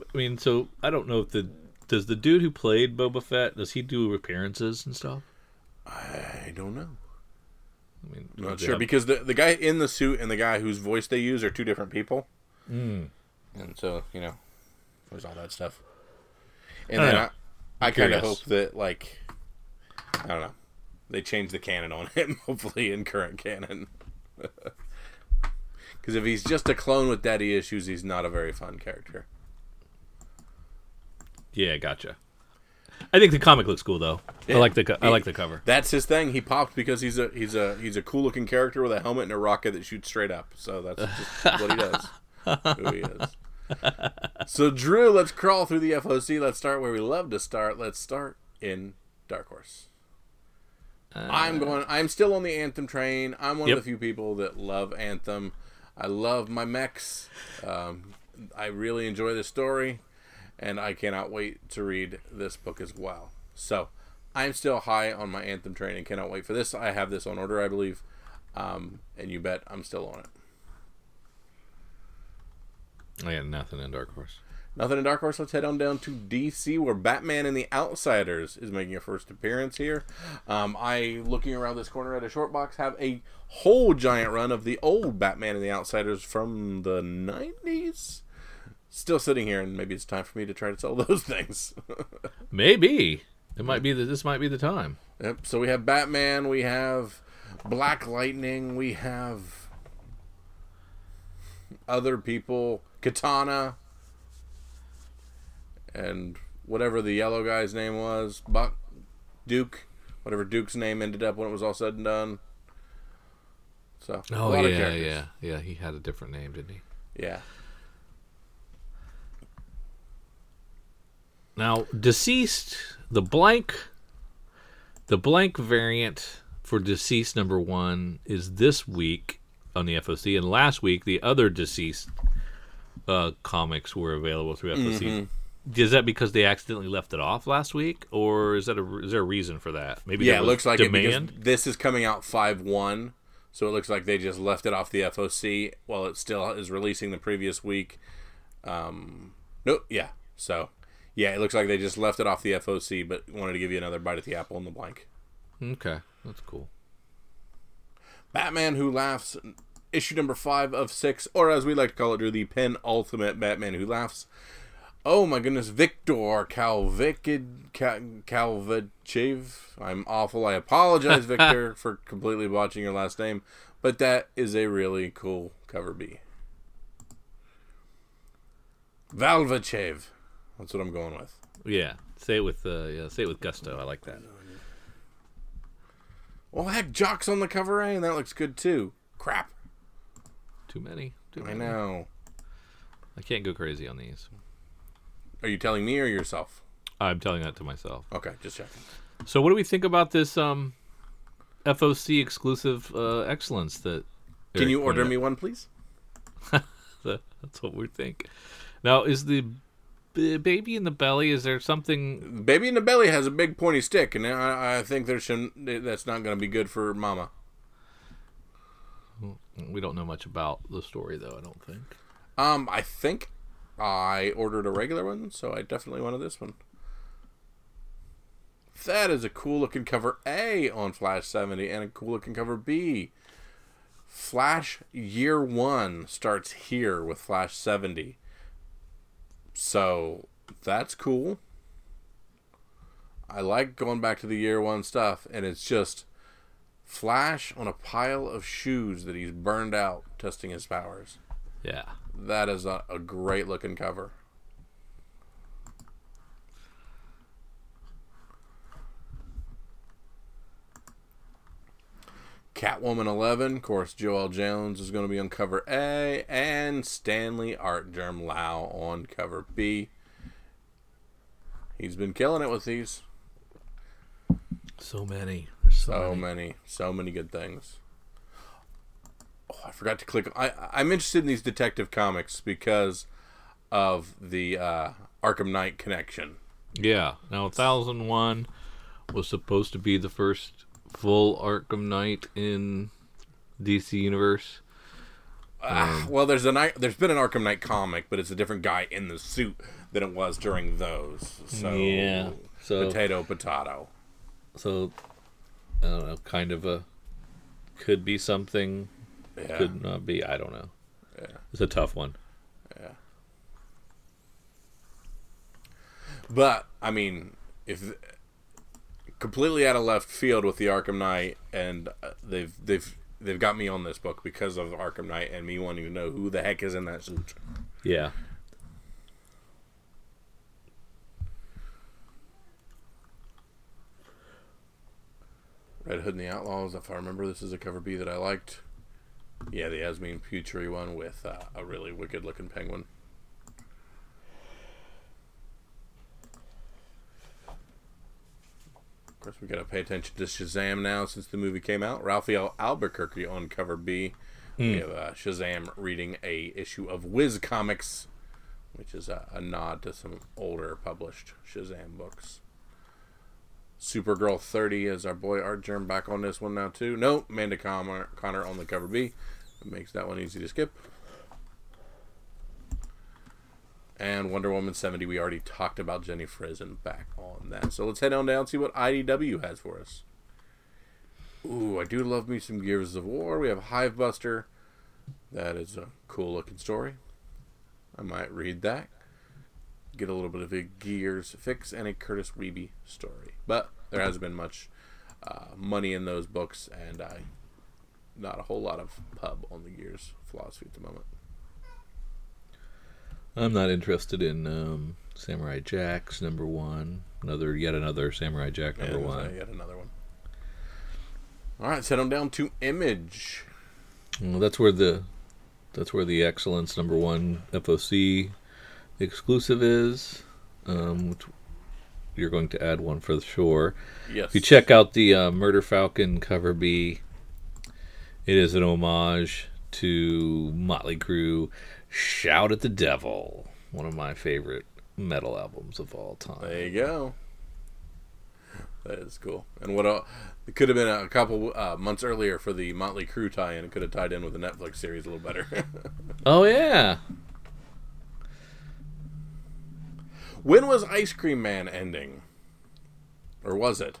I mean, so I don't know if the does the dude who played Boba Fett does he do appearances and stuff? I don't know. I mean, I'm not sure have- because the the guy in the suit and the guy whose voice they use are two different people, Mm. and so you know, there's all that stuff. And I then know. I, I kind of hope that like, I don't know, they change the canon on him. Hopefully, in current canon, because if he's just a clone with daddy issues, he's not a very fun character. Yeah, gotcha. I think the comic looks cool though. I like the co- I like the cover. That's his thing. He popped because he's a he's a he's a cool looking character with a helmet and a rocket that shoots straight up. So that's just what he does. Who he is. So Drew, let's crawl through the FOC. Let's start where we love to start. Let's start in Dark Horse. I'm going. I'm still on the Anthem train. I'm one Yep. of the few people that love Anthem. I love my mechs. Um, I really enjoy the story, and I cannot wait to read this book as well. So, I'm still high on my Anthem train and cannot wait for this. I have this on order, I believe, um, and you bet I'm still on it. I got nothing in Dark Horse. Nothing in Dark Horse. Let's head on down to DC, where Batman and the Outsiders is making a first appearance here. Um, I, looking around this corner at a short box, have a whole giant run of the old Batman and the Outsiders from the 90s. Still sitting here, and maybe it's time for me to try to sell those things. Maybe it might be that this might be the time. yep. So we have Batman, we have Black Lightning, we have other people, Katana, and whatever the yellow guy's name was, Buck, Duke, whatever Duke's name ended up when it was all said and done. So a Oh lot yeah, yeah, yeah. He had a different name, didn't he? yeah. Now, DCeased, the blank, the blank variant for DCeased number one is this week on the FOC, and last week the other DCeased uh, comics were available through FOC. Mm-hmm. Is that because they accidentally left it off last week, or is that a, is there a reason for that? Maybe Yeah, there it looks like demand. it this is coming out five one, so it looks like they just left it off the FOC while it still is releasing the previous week. Um, no, yeah, so yeah, it looks like they just left it off the FOC, but wanted to give you another bite at the apple in the blank. okay, that's cool. Batman Who Laughs, issue number five of six, or as we like to call it, Drew, the penultimate Batman Who Laughs. Oh my goodness, Victor Kalvikid Ka- Kalvachev. I'm awful. I apologize, Victor, for completely botching your last name, but that is a really cool cover B. Valvachev. That's what I'm going with. Yeah, say it with uh, yeah, say it with gusto. I like that. Well, heck, Jock's on the cover A, and that looks good too. Crap. Too many. Too I know. I can't go crazy on these. Are you telling me or yourself? I'm telling that to myself. Okay, just checking. So, what do we think about this um, FOC exclusive uh, excellence that? Can you order out? me one, please? That's what we think. Now, is the baby in the belly? Is there something? Baby in the belly has a big pointy stick, and I, I think there's some, that's not going to be good for Mama. We don't know much about the story, though. I don't think. Um, I think I ordered a regular one, so I definitely wanted this one. That is a cool looking cover A on Flash 70 and a cool looking cover B. Flash Year 1 starts here with Flash 70. So, that's cool. I like going back to the Year 1 stuff, and it's just Flash on a pile of shoes that he's burned out testing his powers. Yeah. That is a, a great looking cover. Catwoman 11, of course, Joëlle Jones is going to be on cover A, and Stanley Artgerm Lau on cover B. He's been killing it with these. So many. There's so, So many. many, so many good things. Oh, I forgot to click. I, I'm interested in these detective comics because of the uh, Arkham Knight connection. Yeah. Now, 1001 was supposed to be the first full Arkham Knight in DC Universe. Ah, well, there's a night. There's been an Arkham Knight comic, but it's a different guy in the suit than it was during those. So Yeah, so- potato, potato. So, I don't know. Kind of a. Could be something. Yeah, Could not be. I don't know. yeah, It's a tough one. yeah. But I mean, if completely out of left field with the Arkham Knight, and uh, they've they've they've got me on this book because of Arkham Knight and me wanting to know who the heck is in that suit. Yeah. Red Hood and the Outlaws. If I remember, this is a cover B that I liked. Yeah, the Yasmine Putri one with uh, a really wicked looking penguin. Course, we got to pay attention to Shazam now since the movie came out. Rafael Albuquerque on cover B. We have uh, Shazam reading a issue of Whiz Comics, which is a, a nod to some older published Shazam books. Supergirl 30 is our boy Artgerm back on this one now too. No, Amanda Conner, Conner on the cover B. It makes that one easy to skip. And Wonder Woman 70, we already talked about Jenny Frison back on that. So let's head on down and see what IDW has for us. Ooh, I do love me some Gears of War. We have Hive Buster. That is a cool looking story. I might read that. Get a little bit of a Gears fix and a Kurtis Wiebe story. But there hasn't been much uh, money in those books, and I not a whole lot of pub on the Gears philosophy at the moment. I'm not interested in um, Samurai Jack's number one. Another, yet another Samurai Jack number uh, one. yet another one. All right, set them down to Image. Well, that's where the that's where the excellence number one FOC exclusive is. Um, you're going to add one for sure. Yes. If you check out the uh, Murder Falcon cover B, it is an homage to Motley Crue. Shout at the Devil, one of my favorite metal albums of all time. There you go. That is cool. And what else? It could have been a couple uh, months earlier for the Motley Crue tie-in. It could have tied in with the Netflix series a little better. Oh yeah, when was Ice Cream Man ending? Or was it?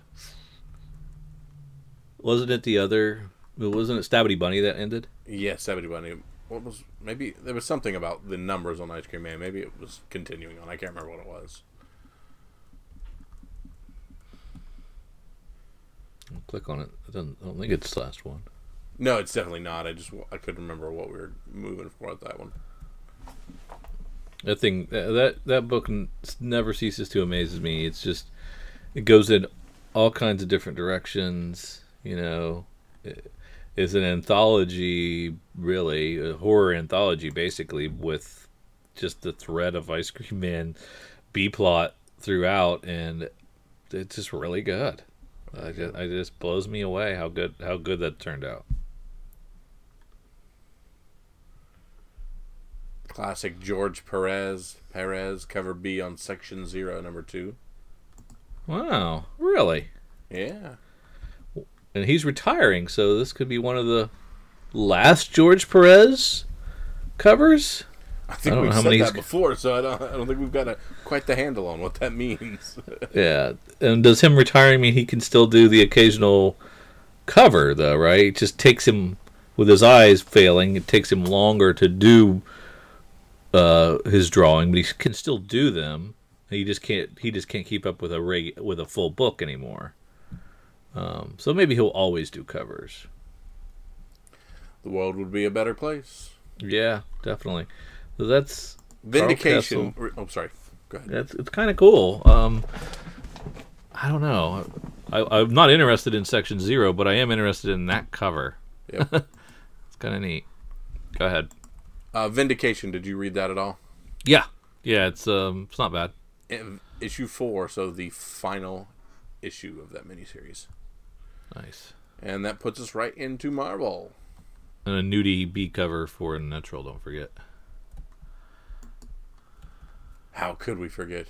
wasn't it the other? Wasn't it Stabby Bunny that ended? Yes, Stabbity Bunny. What was maybe there was something about the numbers on Ice Cream Man. Maybe it was continuing on. I can't remember what it was. Click on it. I don't, I don't think it's the last one. No, it's definitely not. I just I couldn't remember what we were moving for with that one. That thing, that that book never ceases to amaze me. It's just, it goes in all kinds of different directions. You know, it, it's an anthology, really, a horror anthology, basically, with just the thread of Ice Cream Man B plot throughout, and it's just really good. I just, it just blows me away how good how good that turned out. Classic George Perez Perez cover B on section zero number two. Wow, really? Yeah. And he's retiring, so this could be one of the last George Perez covers. I think I don't we've know how said many that before, so I don't, I don't think we've got a, quite the handle on what that means. Yeah, and does him retiring mean he can still do the occasional cover though? Right? It just takes him with his eyes failing. It takes him longer to do uh, his drawing, but he can still do them. He just can't. He just can't keep up with a reg, with a full book anymore. Um, so maybe he'll always do covers. the world would be a better place. Yeah, definitely. So that's Vindication. Castle. Oh, sorry. Go ahead. That's it's kind of cool. Um, I don't know. I, I'm not interested in Section Zero, but I am interested in that cover. Yep. It's kind of neat. Go ahead. uh, Vindication. Did you read that at all? Yeah, yeah. It's um, it's not bad. Issue four, so the final issue of that miniseries, Nice. and that puts us right into Marvel. And a nudie B cover for Natural. Don't forget. How could we forget?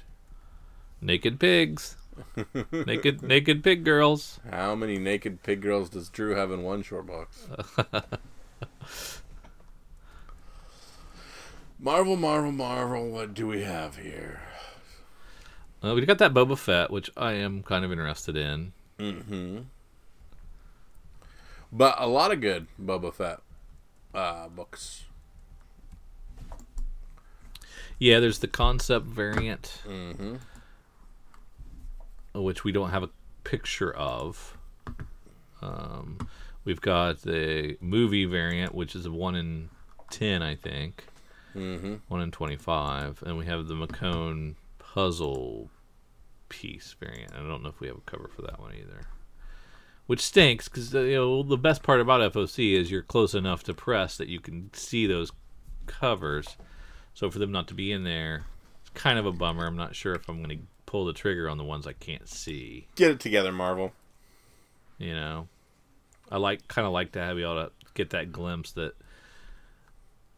Naked pigs. naked naked pig girls. How many naked pig girls does Drew have in one short box? Marvel, Marvel, Marvel. What do we have here? Uh, we got that Boba Fett, which I am kind of interested in. Mm-hmm. But a lot of good Boba Fett uh, books. Yeah, there's the concept variant, Mm-hmm. which we don't have a picture of. Um, we've got the movie variant, which is a one in ten, I think, Mm-hmm. one in twenty-five, and we have the Macone puzzle piece variant. I don't know if we have a cover for that one either. Which stinks because uh, you know the best part about FOC is you're close enough to press that you can see those covers. So for them not to be in there, it's kind of a bummer. I'm not sure if I'm going to pull the trigger on the ones I can't see. Get it together, Marvel. You know, I like kind of like to have y'all to get that glimpse that,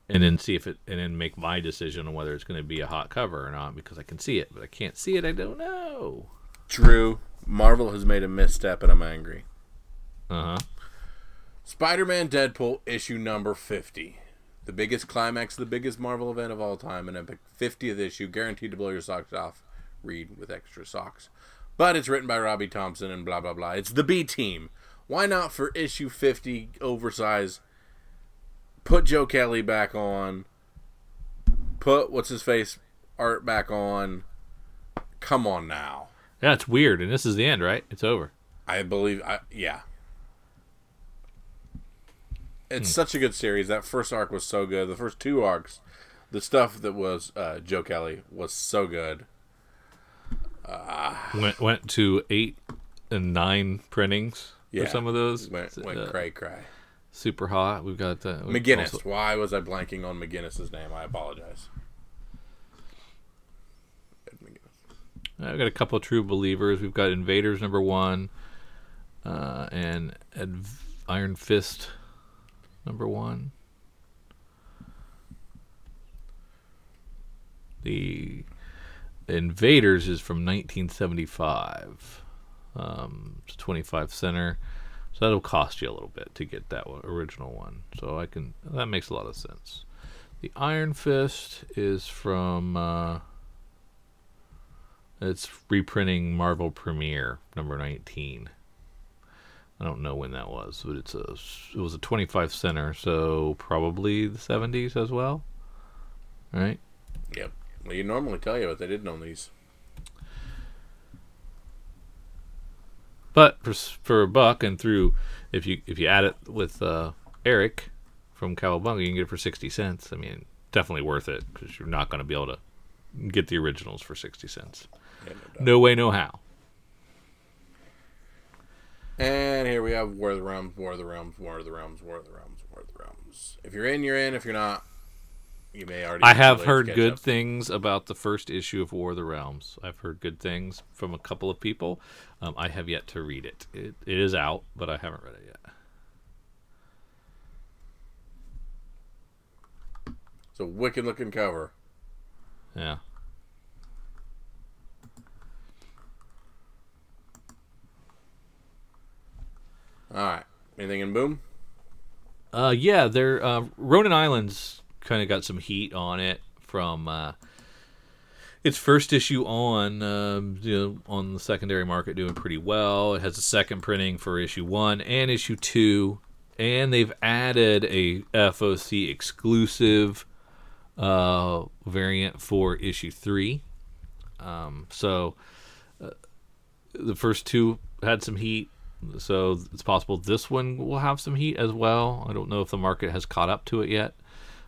and then see if it, and then make my decision on whether it's going to be a hot cover or not because I can see it, but I can't see it. I don't know. Drew, Marvel has made a misstep, and I'm angry. Uh huh. Spider-Man Deadpool issue number 50. The biggest climax, the biggest Marvel event of all time, an epic 50th issue, guaranteed to blow your socks off. Read with extra socks. But it's written by Robbie Thompson and blah, blah, blah. It's the B team. Why not for issue 50, oversized? Put Joe Kelly back on. Put, what's his face, art back on. Come on now. Yeah, it's weird, and this is the end, right? It's over. I believe, I, yeah. It's such a good series. That first arc was so good. The first two arcs, the stuff that was uh, Joe Kelly was so good. Went went to eight and nine printings Yeah. for some of those. Went went Uh, cray cray. super hot. We've got uh, McGuinness. also- Why was I blanking on McGuinness's name? I apologize. I've got a couple of true believers. We've got Invaders number one, uh, and Adv- Iron Fist number one. The Invaders is from 1975. Um, it's 25 center, so that'll cost you a little bit to get that one, original one. So I can that makes a lot of sense. The Iron Fist is from. Uh, it's reprinting Marvel Premiere number 19. I don't know when that was, but it's a it was a 25 center, so probably the 70s as well. Right? Yep. Well, you normally tell you what they didn't on these. But for for a buck and through if you if you add it with uh, Eric from Cowabunga, you can get it for 60 cents. I mean, definitely worth it because you're not going to be able to get the originals for 60 cents. Yeah, no. No way, no how. And here we have War of the Realms, War of the Realms, War of the Realms, War of the Realms, War of the Realms. If you're in, you're in. If you're not, you may already. I have heard good up. things about the first issue of War of the Realms. I've heard good things from a couple of people. Um, I have yet to read it. it. It is out, but I haven't read it yet. It's a wicked looking cover. Yeah. All right. Anything in Boom? Uh, yeah, they're uh, Ronin Islands kind of got some heat on it from uh, its first issue on um, you know on the secondary market doing pretty well. It has a second printing for issue one and issue two, and they've added a FOC exclusive uh, variant for issue three. Um, so uh, the first two had some heat so it's possible this one will have some heat as well. I don't know if the market has caught up to it yet.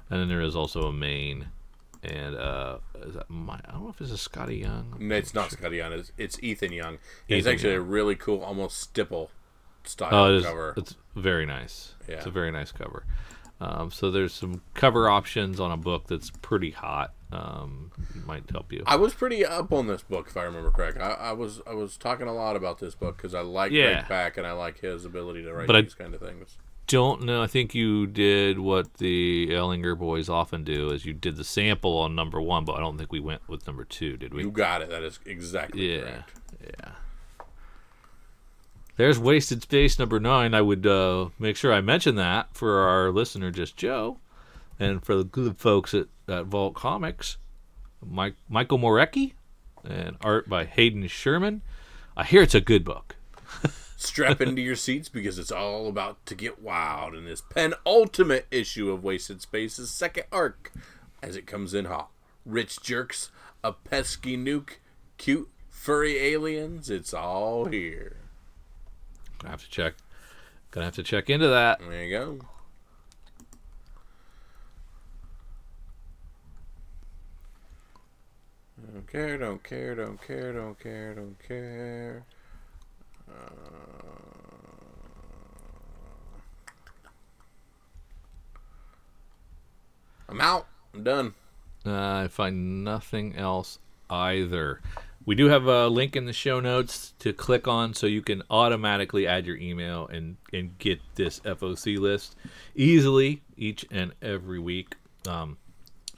And then there is also a main and uh, is that my, I don't know if it's a Skottie Young. No, it's not Skottie Young. It's, it's Ethan Young. And it's actually Young. a really cool, almost stipple style Oh, it is, cover. it's very nice. Yeah. It's a very nice cover. Um, so there's some cover options on a book that's pretty hot. Um, might help you. I was pretty up on this book, if I remember correct. I, I was I was talking a lot about this book because I like Yeah. Greg and I like his ability to write But I- these kind of things. don't know. I think you did what the Ellinger boys often do, is you did the sample on number one, but I don't think we went with number two, did we? You got it. That is exactly yeah, correct. yeah. There's wasted space number nine. I would uh, make sure I mention that for our listener, just Joe, and for the good folks at, at Vault Comics, Mike, Michael Moreci, and art by Hayden Sherman. I hear it's a good book. Strap into your seats because it's all about to get wild in this penultimate issue of Wasted Space's second arc as it comes in hot. Rich jerks, a pesky nuke, cute furry aliens, it's all here. Gonna have to check. Gonna have to check into that. There you go. Don't care, don't care, don't care, don't care, don't care. Uh, I'm out. I'm done. Uh, I find nothing else either. We do have a link in the show notes to click on so you can automatically add your email and, and get this FOC list easily each and every week. Um,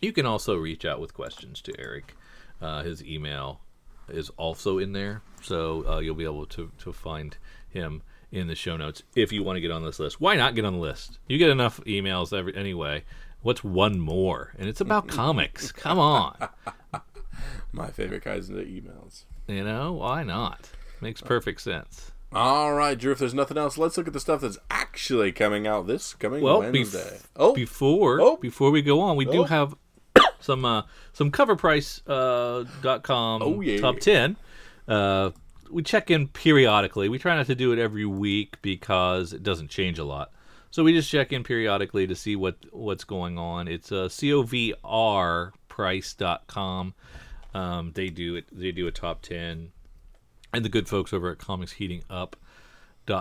you can also reach out with questions to Eric. Uh, his email is also in there, so uh, you'll be able to, to find him in the show notes if you want to get on this list. Why not get on the list? You get enough emails every anyway. What's one more? And it's about comics. Come on. My favorite kinds of emails. You know, why not? Makes perfect sense. All right, Drew. If there's nothing else, let's look at the stuff that's actually coming out this coming Well, Wednesday. bef- oh, before Oh. before we go on, we do Oh. have some uh, some covrprice uh, dot com Oh, yeah. top ten. Uh, we check in periodically. We try not to do it every week because it doesn't change a lot. So we just check in periodically to see what what's going on. It's uh, covrprice.com. Um, they do it. They do a top ten, and the good folks over at Comics Heating Up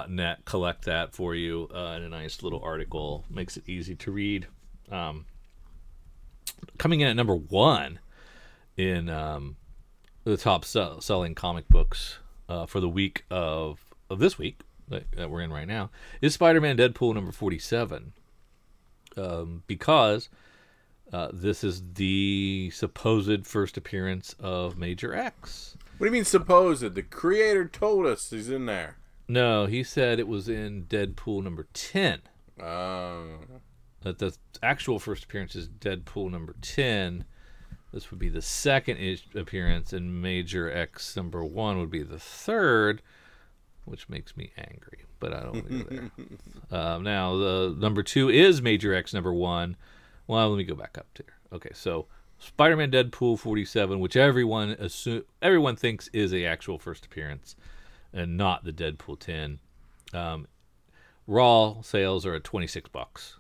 net collect that for you uh, in a nice little article. Makes it easy to read. Um, coming in at number one in um, the top sell- selling comic books uh, for the week of, of this week that, that we're in right now is Spider-Man Deadpool number 47 um, because uh, this is the supposed first appearance of Major X. what do you mean supposed? The creator told us he's in there. No, he said it was in Deadpool number 10. Um, that the actual first appearance is Deadpool number 10. This would be the second appearance, and Major X number 1 would be the third, which makes me angry, but I don't want to go there. um, now, the number 2 is Major X number 1. Well, let me go back up here. Okay, so Spider Man Deadpool 47, which everyone assume, everyone thinks is a actual first appearance, and not the Deadpool 10. Um, raw sales are at 26 bucks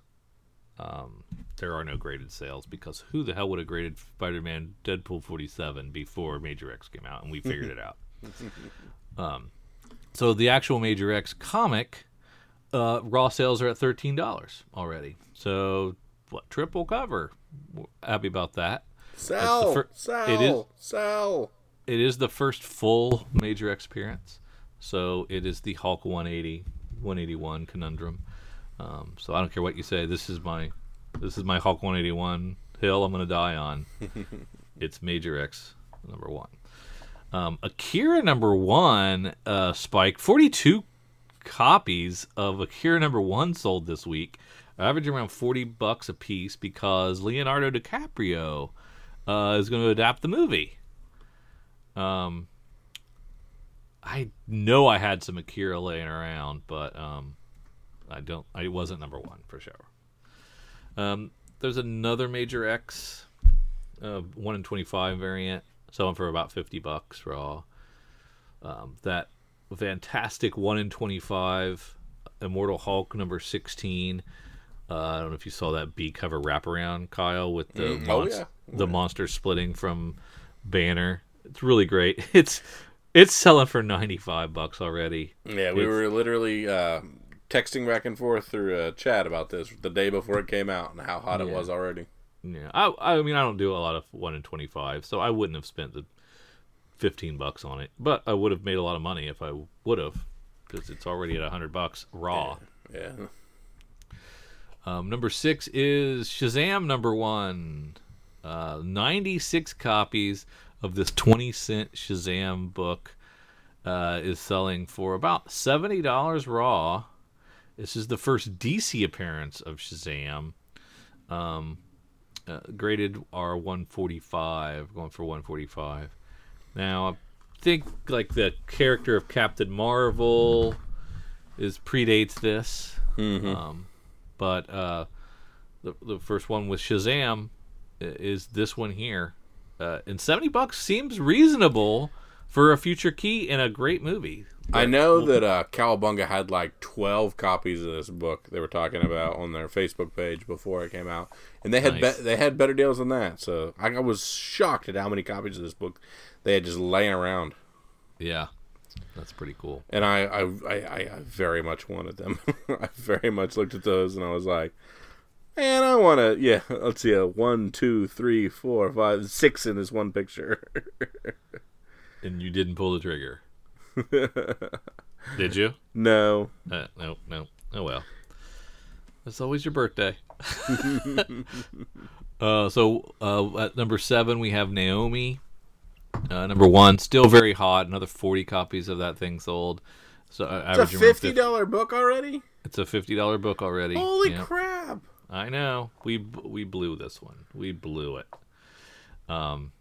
um, there are no graded sales because who the hell would have graded Spider-Man Deadpool 47 before Major X came out and we figured it out. Um, so the actual Major X comic uh, raw sales are at thirteen dollars already. So what triple cover? We're happy about that. sell, fir- sell, it is- sell. It is the first full Major X appearance. So it is the Hulk 180, 181 conundrum. Um, so I don't care what you say. This is my, this is my Hulk 181 hill. I'm gonna die on. it's Major X number one. Um, Akira number one uh, spiked 42 copies of Akira number one sold this week, averaging around 40 bucks a piece because Leonardo DiCaprio uh, is going to adapt the movie. Um, I know I had some Akira laying around, but um, I don't. I wasn't number one for sure. Um, there's another Major X, uh, one in twenty-five variant, selling for about fifty bucks raw. Um, that fantastic one in twenty-five Immortal Hulk number sixteen Uh, I don't know if you saw that B cover wraparound, Kyle, with the Mm, oh, yeah. the monster splitting from Banner. It's really great. It's it's selling for ninety five bucks already. Yeah, we It's- were literally uh, texting back and forth through a chat about this the day before it came out and how hot it was already. Yeah, I I mean I don't do a lot of one in twenty five, so I wouldn't have spent the fifteen bucks on it, but I would have made a lot of money if I would have, because it's already at hundred bucks raw. Yeah. Um, number six is Shazam number one. Uh, 96 copies of this 20 cent Shazam book uh, is selling for about $70 raw. This is the first DC appearance of Shazam. Um, uh, graded R 145, going for 145. Now, I think like the character of Captain Marvel is predates this. Um, but uh, the the first one with Shazam is this one here, uh, and seventy bucks seems reasonable for a future key in a great movie. I know that uh, Cowabunga had like 12 copies of this book they were talking about on their Facebook page before it came out. And they had Nice. be- they had better deals than that. So I, I was shocked at how many copies of this book they had just laying around. Yeah, that's pretty cool. And I, I, I, I I very much wanted them. I very much looked at those and I was like, man, I want to, yeah, let's see, a one, two, three, four, five, six in this one picture. And you didn't pull the trigger, did you? no. Uh, no, no. Oh well. It's always your birthday. uh, so uh, at number seven we have Naomi. Uh, number one, still very hot. Another forty copies of that thing sold. So uh, It's a fifty dollar book already. It's a fifty dollar book already. Holy Yeah. crap! I know. We we blew this one. We blew it. Um,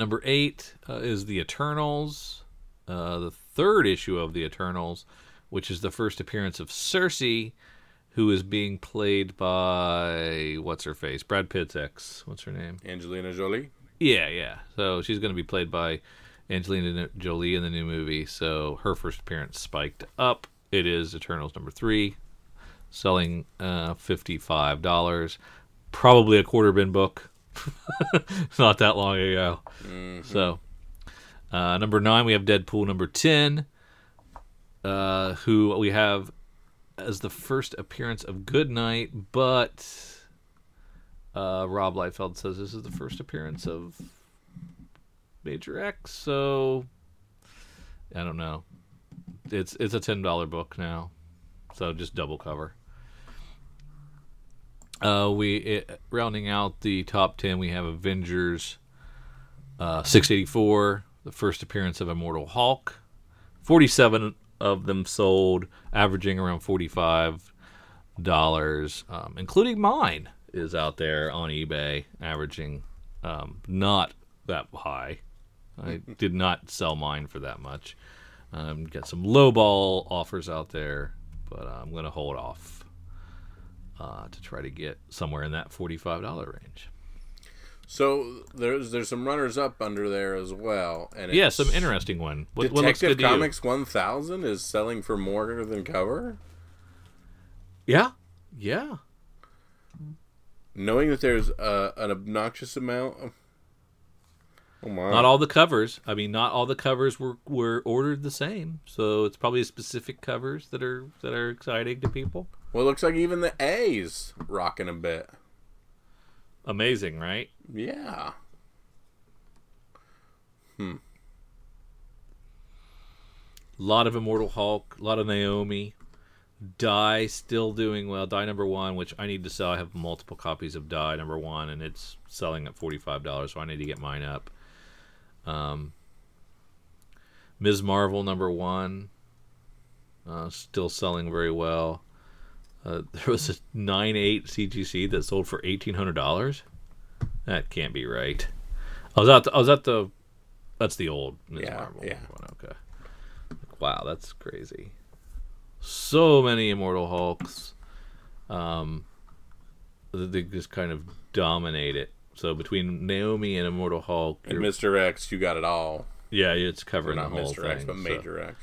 number eight uh, is the Eternals, uh, the third issue of the Eternals, which is the first appearance of Sersi, who is being played by what's her face, Brad Pitt's ex. What's her name? Angelina Jolie. Yeah, yeah. So she's going to be played by Angelina Jolie in the new movie. So her first appearance spiked up. It is Eternals number three, selling uh, fifty-five dollars. Probably a quarter bin book. Not that long ago. So uh, number nine, we have Deadpool number ten, uh, who we have as the first appearance of Goodnight, but uh, Rob Liefeld says this is the first appearance of Major X, so I don't know. It's it's a ten dollar book now, so just double cover. Uh, we it, rounding out the top ten, we have Avengers, uh, six eighty four, the first appearance of Immortal Hulk, forty seven of them sold, averaging around forty five dollars, um, including mine is out there on eBay, averaging um, not that high. I did not sell mine for that much. Um, got some lowball offers out there, but I'm going to hold off uh, to try to get somewhere in that forty-five dollar range. So there's there's some runners up under there as well, and Yeah, some interesting one. What, what Detective you? Comics 1000 is selling for more than cover. Yeah, yeah. Knowing that there's uh, an obnoxious amount. Of... Oh my! Not all the covers. I mean, not all the covers were, were ordered the same. So it's probably specific covers that are that are exciting to people. Well, it looks like even the A's rocking a bit. Amazing, right? Yeah. A lot of Immortal Hulk, a lot of Naomi. Die still doing well. Die number one, which I need to sell. I have multiple copies of Die number one, and it's selling at forty five dollars, so I need to get mine up. Um, Ms. Marvel number one, uh, still selling very well. Uh, there was a nine eight CGC that sold for eighteen hundred dollars. That can't be right. I was at the, I was at the that's the old Ms. Yeah, Marvel yeah. one. Okay. Wow, that's crazy. So many Immortal Hulks. Um, they just kind of dominate it. So between Naomi and Immortal Hulk, And Mr. X, you got it all. yeah, it's covering not the whole Mr. thing. X, but so- Major X.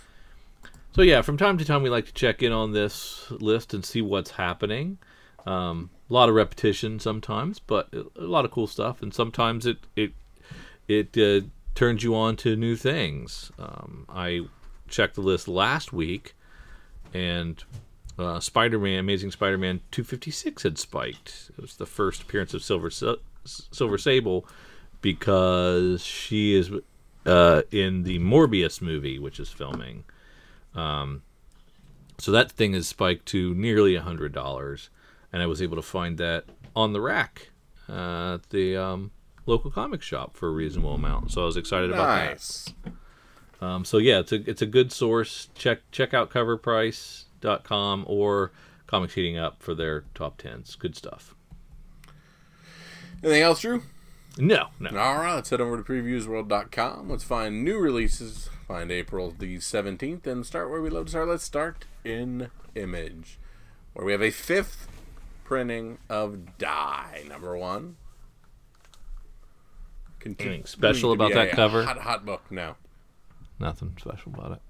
So yeah, from time to time we like to check in on this list and see what's happening. Um, a lot of repetition sometimes, but a lot of cool stuff, and sometimes it it it uh, turns you on to new things. Um, I checked the list last week, and uh, Spider-Man, Amazing Spider-Man 256 had spiked. It was the first appearance of Silver Silver Sable because she is uh, in the Morbius movie, which is filming. Um, so that thing is spiked to nearly a hundred dollars, and I was able to find that on the rack uh, at the um, local comic shop for a reasonable amount. So I was excited nice. about that. Um, so yeah, it's a it's a good source. Check check out covrprice.com or Comics Heating Up for their top tens. Good stuff. Anything else, Drew? No, no. All right, let's head over to previewsworld.com. Let's find new releases. Find April the 17th and start where we love to start. Let's start in Image, where we have a fifth printing of Die, number one. Anything special about that cover? Hot, hot book, no. Nothing special about it.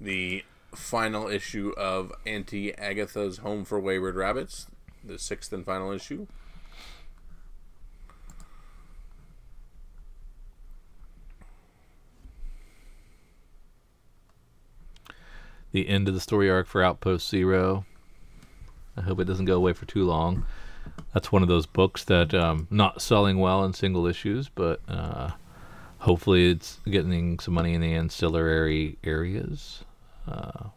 The final issue of Auntie Agatha's Home for Wayward Rabbits, the sixth and final issue. The end of the story arc for Outpost Zero. I hope it doesn't go away for too long. That's one of those books that um, not selling well in single issues, but uh, hopefully it's getting some money in the ancillary areas. Uh,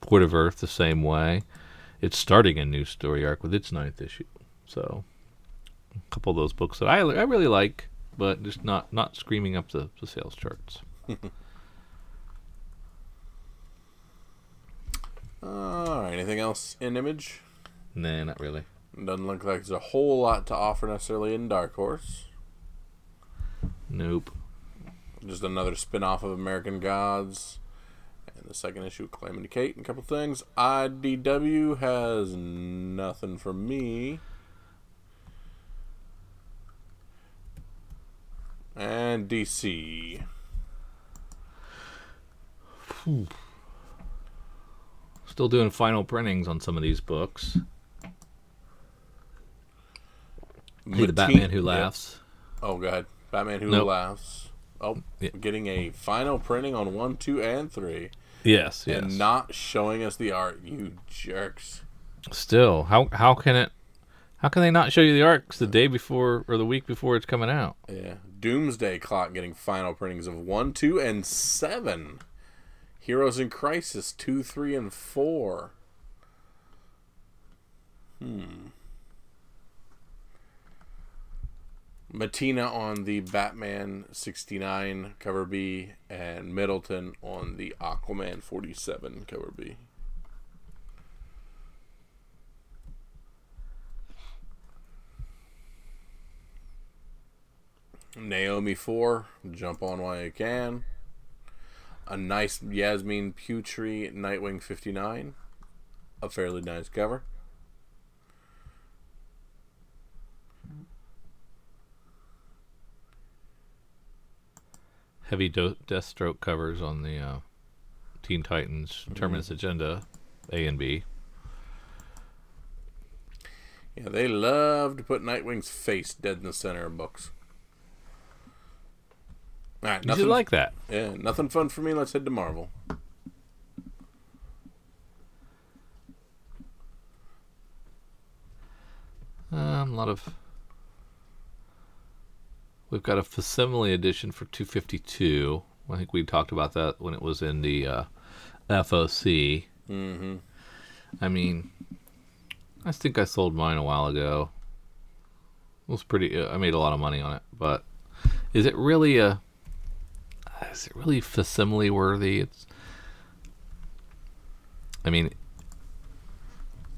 Port of Earth the same way. It's starting a new story arc with its ninth issue, so a couple of those books that I I really like, but just not not screaming up the, the sales charts. All right. Anything else in Image? Nah, not really. Doesn't look like there's a whole lot to offer necessarily in Dark Horse. Nope. Just another spin-off of American Gods. And the second issue of Calamity Kate and a couple things. IDW has nothing for me. And DC. Whew. Still doing final printings on some of these books. the Batman Who Laughs. Yeah. Oh, god, Batman Who nope. Laughs. Oh, yeah. getting a final printing on one, two, and three. Yes, yes. And not showing us the art, you jerks. Still, how how can it? How can they not show you the arcs the day before or the week before it's coming out? Yeah, Doomsday Clock getting final printings of one, two, and seven. Heroes in Crisis 2, 3, and 4. Hmm. Mattina on the Batman 69 cover B, and Middleton on the Aquaman 47 cover B. Naomi 4, jump on while you can a nice Yasmine Putri Nightwing 59. A fairly nice cover. Heavy do- Deathstroke covers on the uh, Teen Titans mm-hmm. Terminus Agenda A and B. Yeah, they love to put Nightwing's face dead in the center of books. All right, nothing, you like that. Yeah, nothing fun for me. Let's head to Marvel. Um, a lot of. We've got a facsimile edition for 252. I think we talked about that when it was in the uh, FOC. Mm-hmm. I mean, I think I sold mine a while ago. It was pretty. Uh, I made a lot of money on it, but is it really a is it really facsimile worthy? It's. I mean,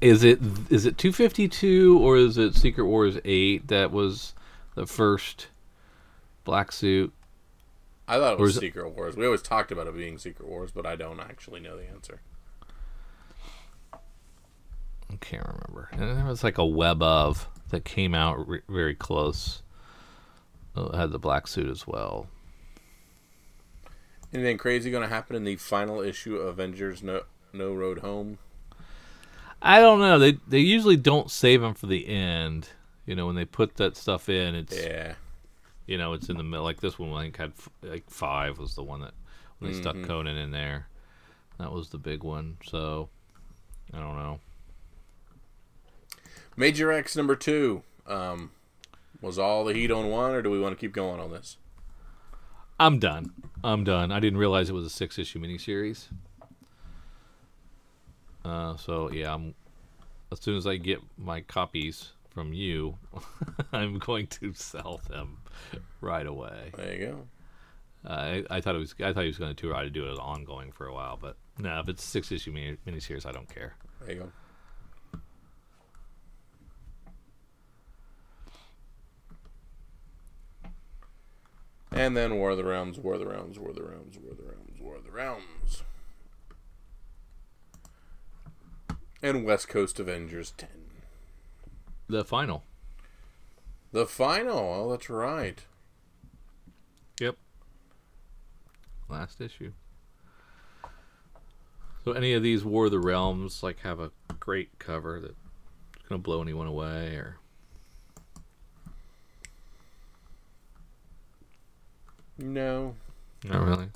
is it is it 252 or is it Secret Wars 8 that was the first black suit? I thought it was Secret it... Wars. We always talked about it being Secret Wars, but I don't actually know the answer. I can't remember. And there was like a web of that came out re- very close. Oh, it had the black suit as well. Anything crazy going to happen in the final issue of Avengers No No Road Home? I don't know. They they usually don't save them for the end. You know, when they put that stuff in, it's Yeah. you know it's in the middle. Like this one, I think had f- like five was the one that when they stuck Conan in there. That was the big one. So I don't know. Major X number two. Um, was all the heat on one, or do we want to keep going on this? I'm done. I'm done. I didn't realize it was a six issue miniseries. Uh, so yeah, I'm. As soon as I get my copies from you, I'm going to sell them right away. There you go. Uh, I, I thought it was. I thought he was going to try to do it as ongoing for a while, but no. If it's a six issue mini miniseries, I don't care. There you go. And then War of the Realms, War of the Realms, War of the Realms, War of the Realms, War of the Realms. And West Coast Avengers 10. The final. The final. Oh, that's right. Yep. Last issue. So any of these War of the Realms like have a great cover that's gonna blow anyone away or No. not really?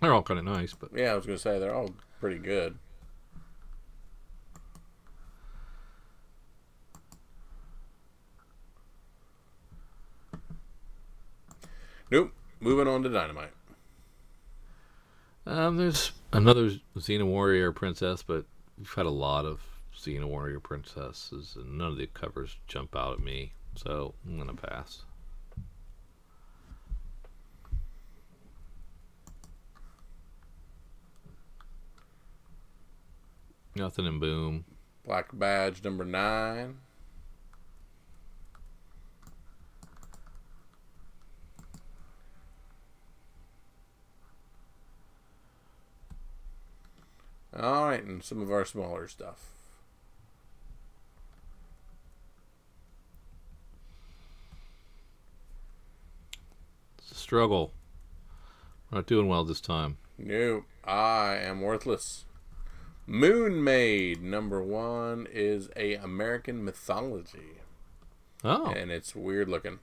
They're all kind of nice, but Yeah, I was going to say, they're all pretty good. Nope. Moving on to Dynamite. um, there's another Xena Warrior Princess, but we've had a lot of Xena Warrior Princesses, and none of the covers jump out at me, so I'm gonna pass. Nothing in Boom. Black Badge number nine. All right, and some of our smaller stuff. It's a struggle. We're not doing well this time. Nope, I am worthless. Moon Maid number one is a American mythology, Oh, and it's weird looking.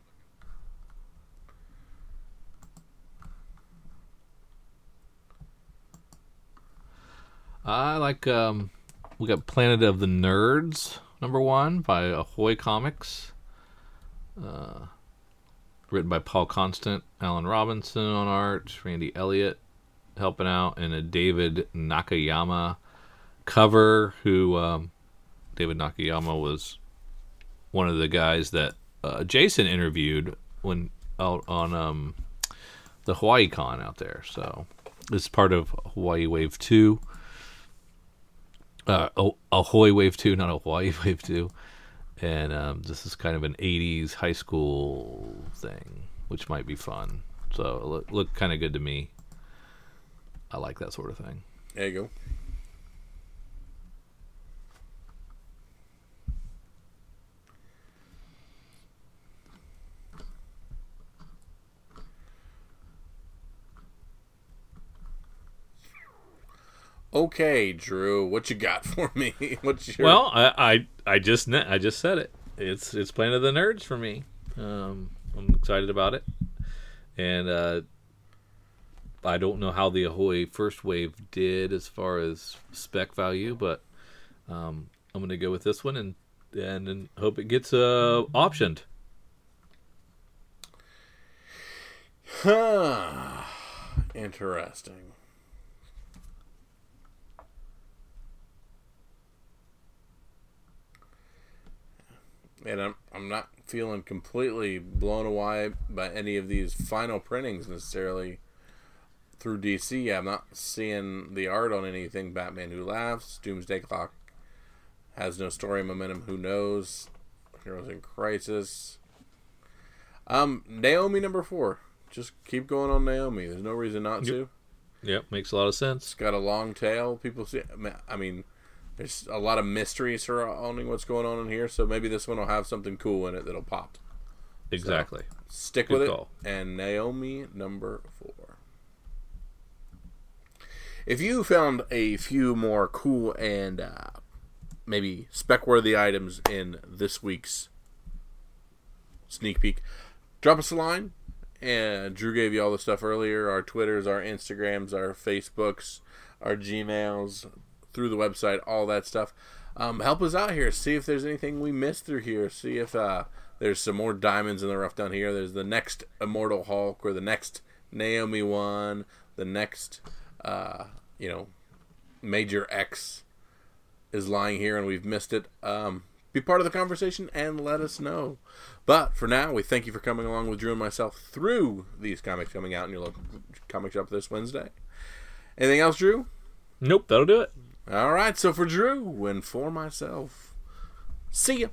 I like. Um, we got Planet of the Nerds number one by Ahoy Comics. Uh, written by Paul Constant, Alan Robinson on art, Randy Elliott helping out, and a David Nakayama cover. Who um, David Nakayama was one of the guys that uh, Jason interviewed when out on um, the Hawaii Con out there. So it's part of Hawaii Wave Two uh, Ahoy Wave 2, not a Hawaii Wave 2. And um, this is kind of an 80s high school thing, which might be fun. So it look, look kind of good to me. I like that sort of thing. There you go. Okay, Drew, what you got for me? What's your Well, I, I I just I just said it. It's it's Planet of the Nerds for me. Um, I'm excited about it, and uh, I don't know how the Ahoy first wave did as far as spec value, but um, I'm going to go with this one and and, and hope it gets uh, optioned. Huh. Interesting. And I'm I'm not feeling completely blown away by any of these final printings necessarily through DC. I'm not seeing the art on anything. Batman Who Laughs, Doomsday Clock has no story momentum. Who knows? Heroes in Crisis. Um, Naomi number four. Just keep going on Naomi. There's no reason not to. Yep, makes a lot of sense. It's got a long tail. People see. I mean, there's a lot of mystery surrounding what's going on in here. So maybe this one will have something cool in it that'll pop. Exactly. Stick Good with call. it. And Naomi number four. if you found a few more cool and uh, maybe spec worthy items in this week's sneak peek, drop us a line. And Drew gave you all the stuff earlier our Twitters, our Instagrams, our Facebooks, our Gmails, through the website, all that stuff. Um, help us out here. See if there's anything we missed through here. See if uh, there's some more diamonds in the rough down here. There's the next Immortal Hulk or the next Naomi one, the next, uh, you know, Major X is lying here and we've missed it. Um, be part of the conversation and let us know. But for now, we thank you for coming along with Drew and myself through these comics coming out in your local comic shop this Wednesday. Anything else, Drew? Nope, that'll do it. All right, so for Drew and for myself, see ya.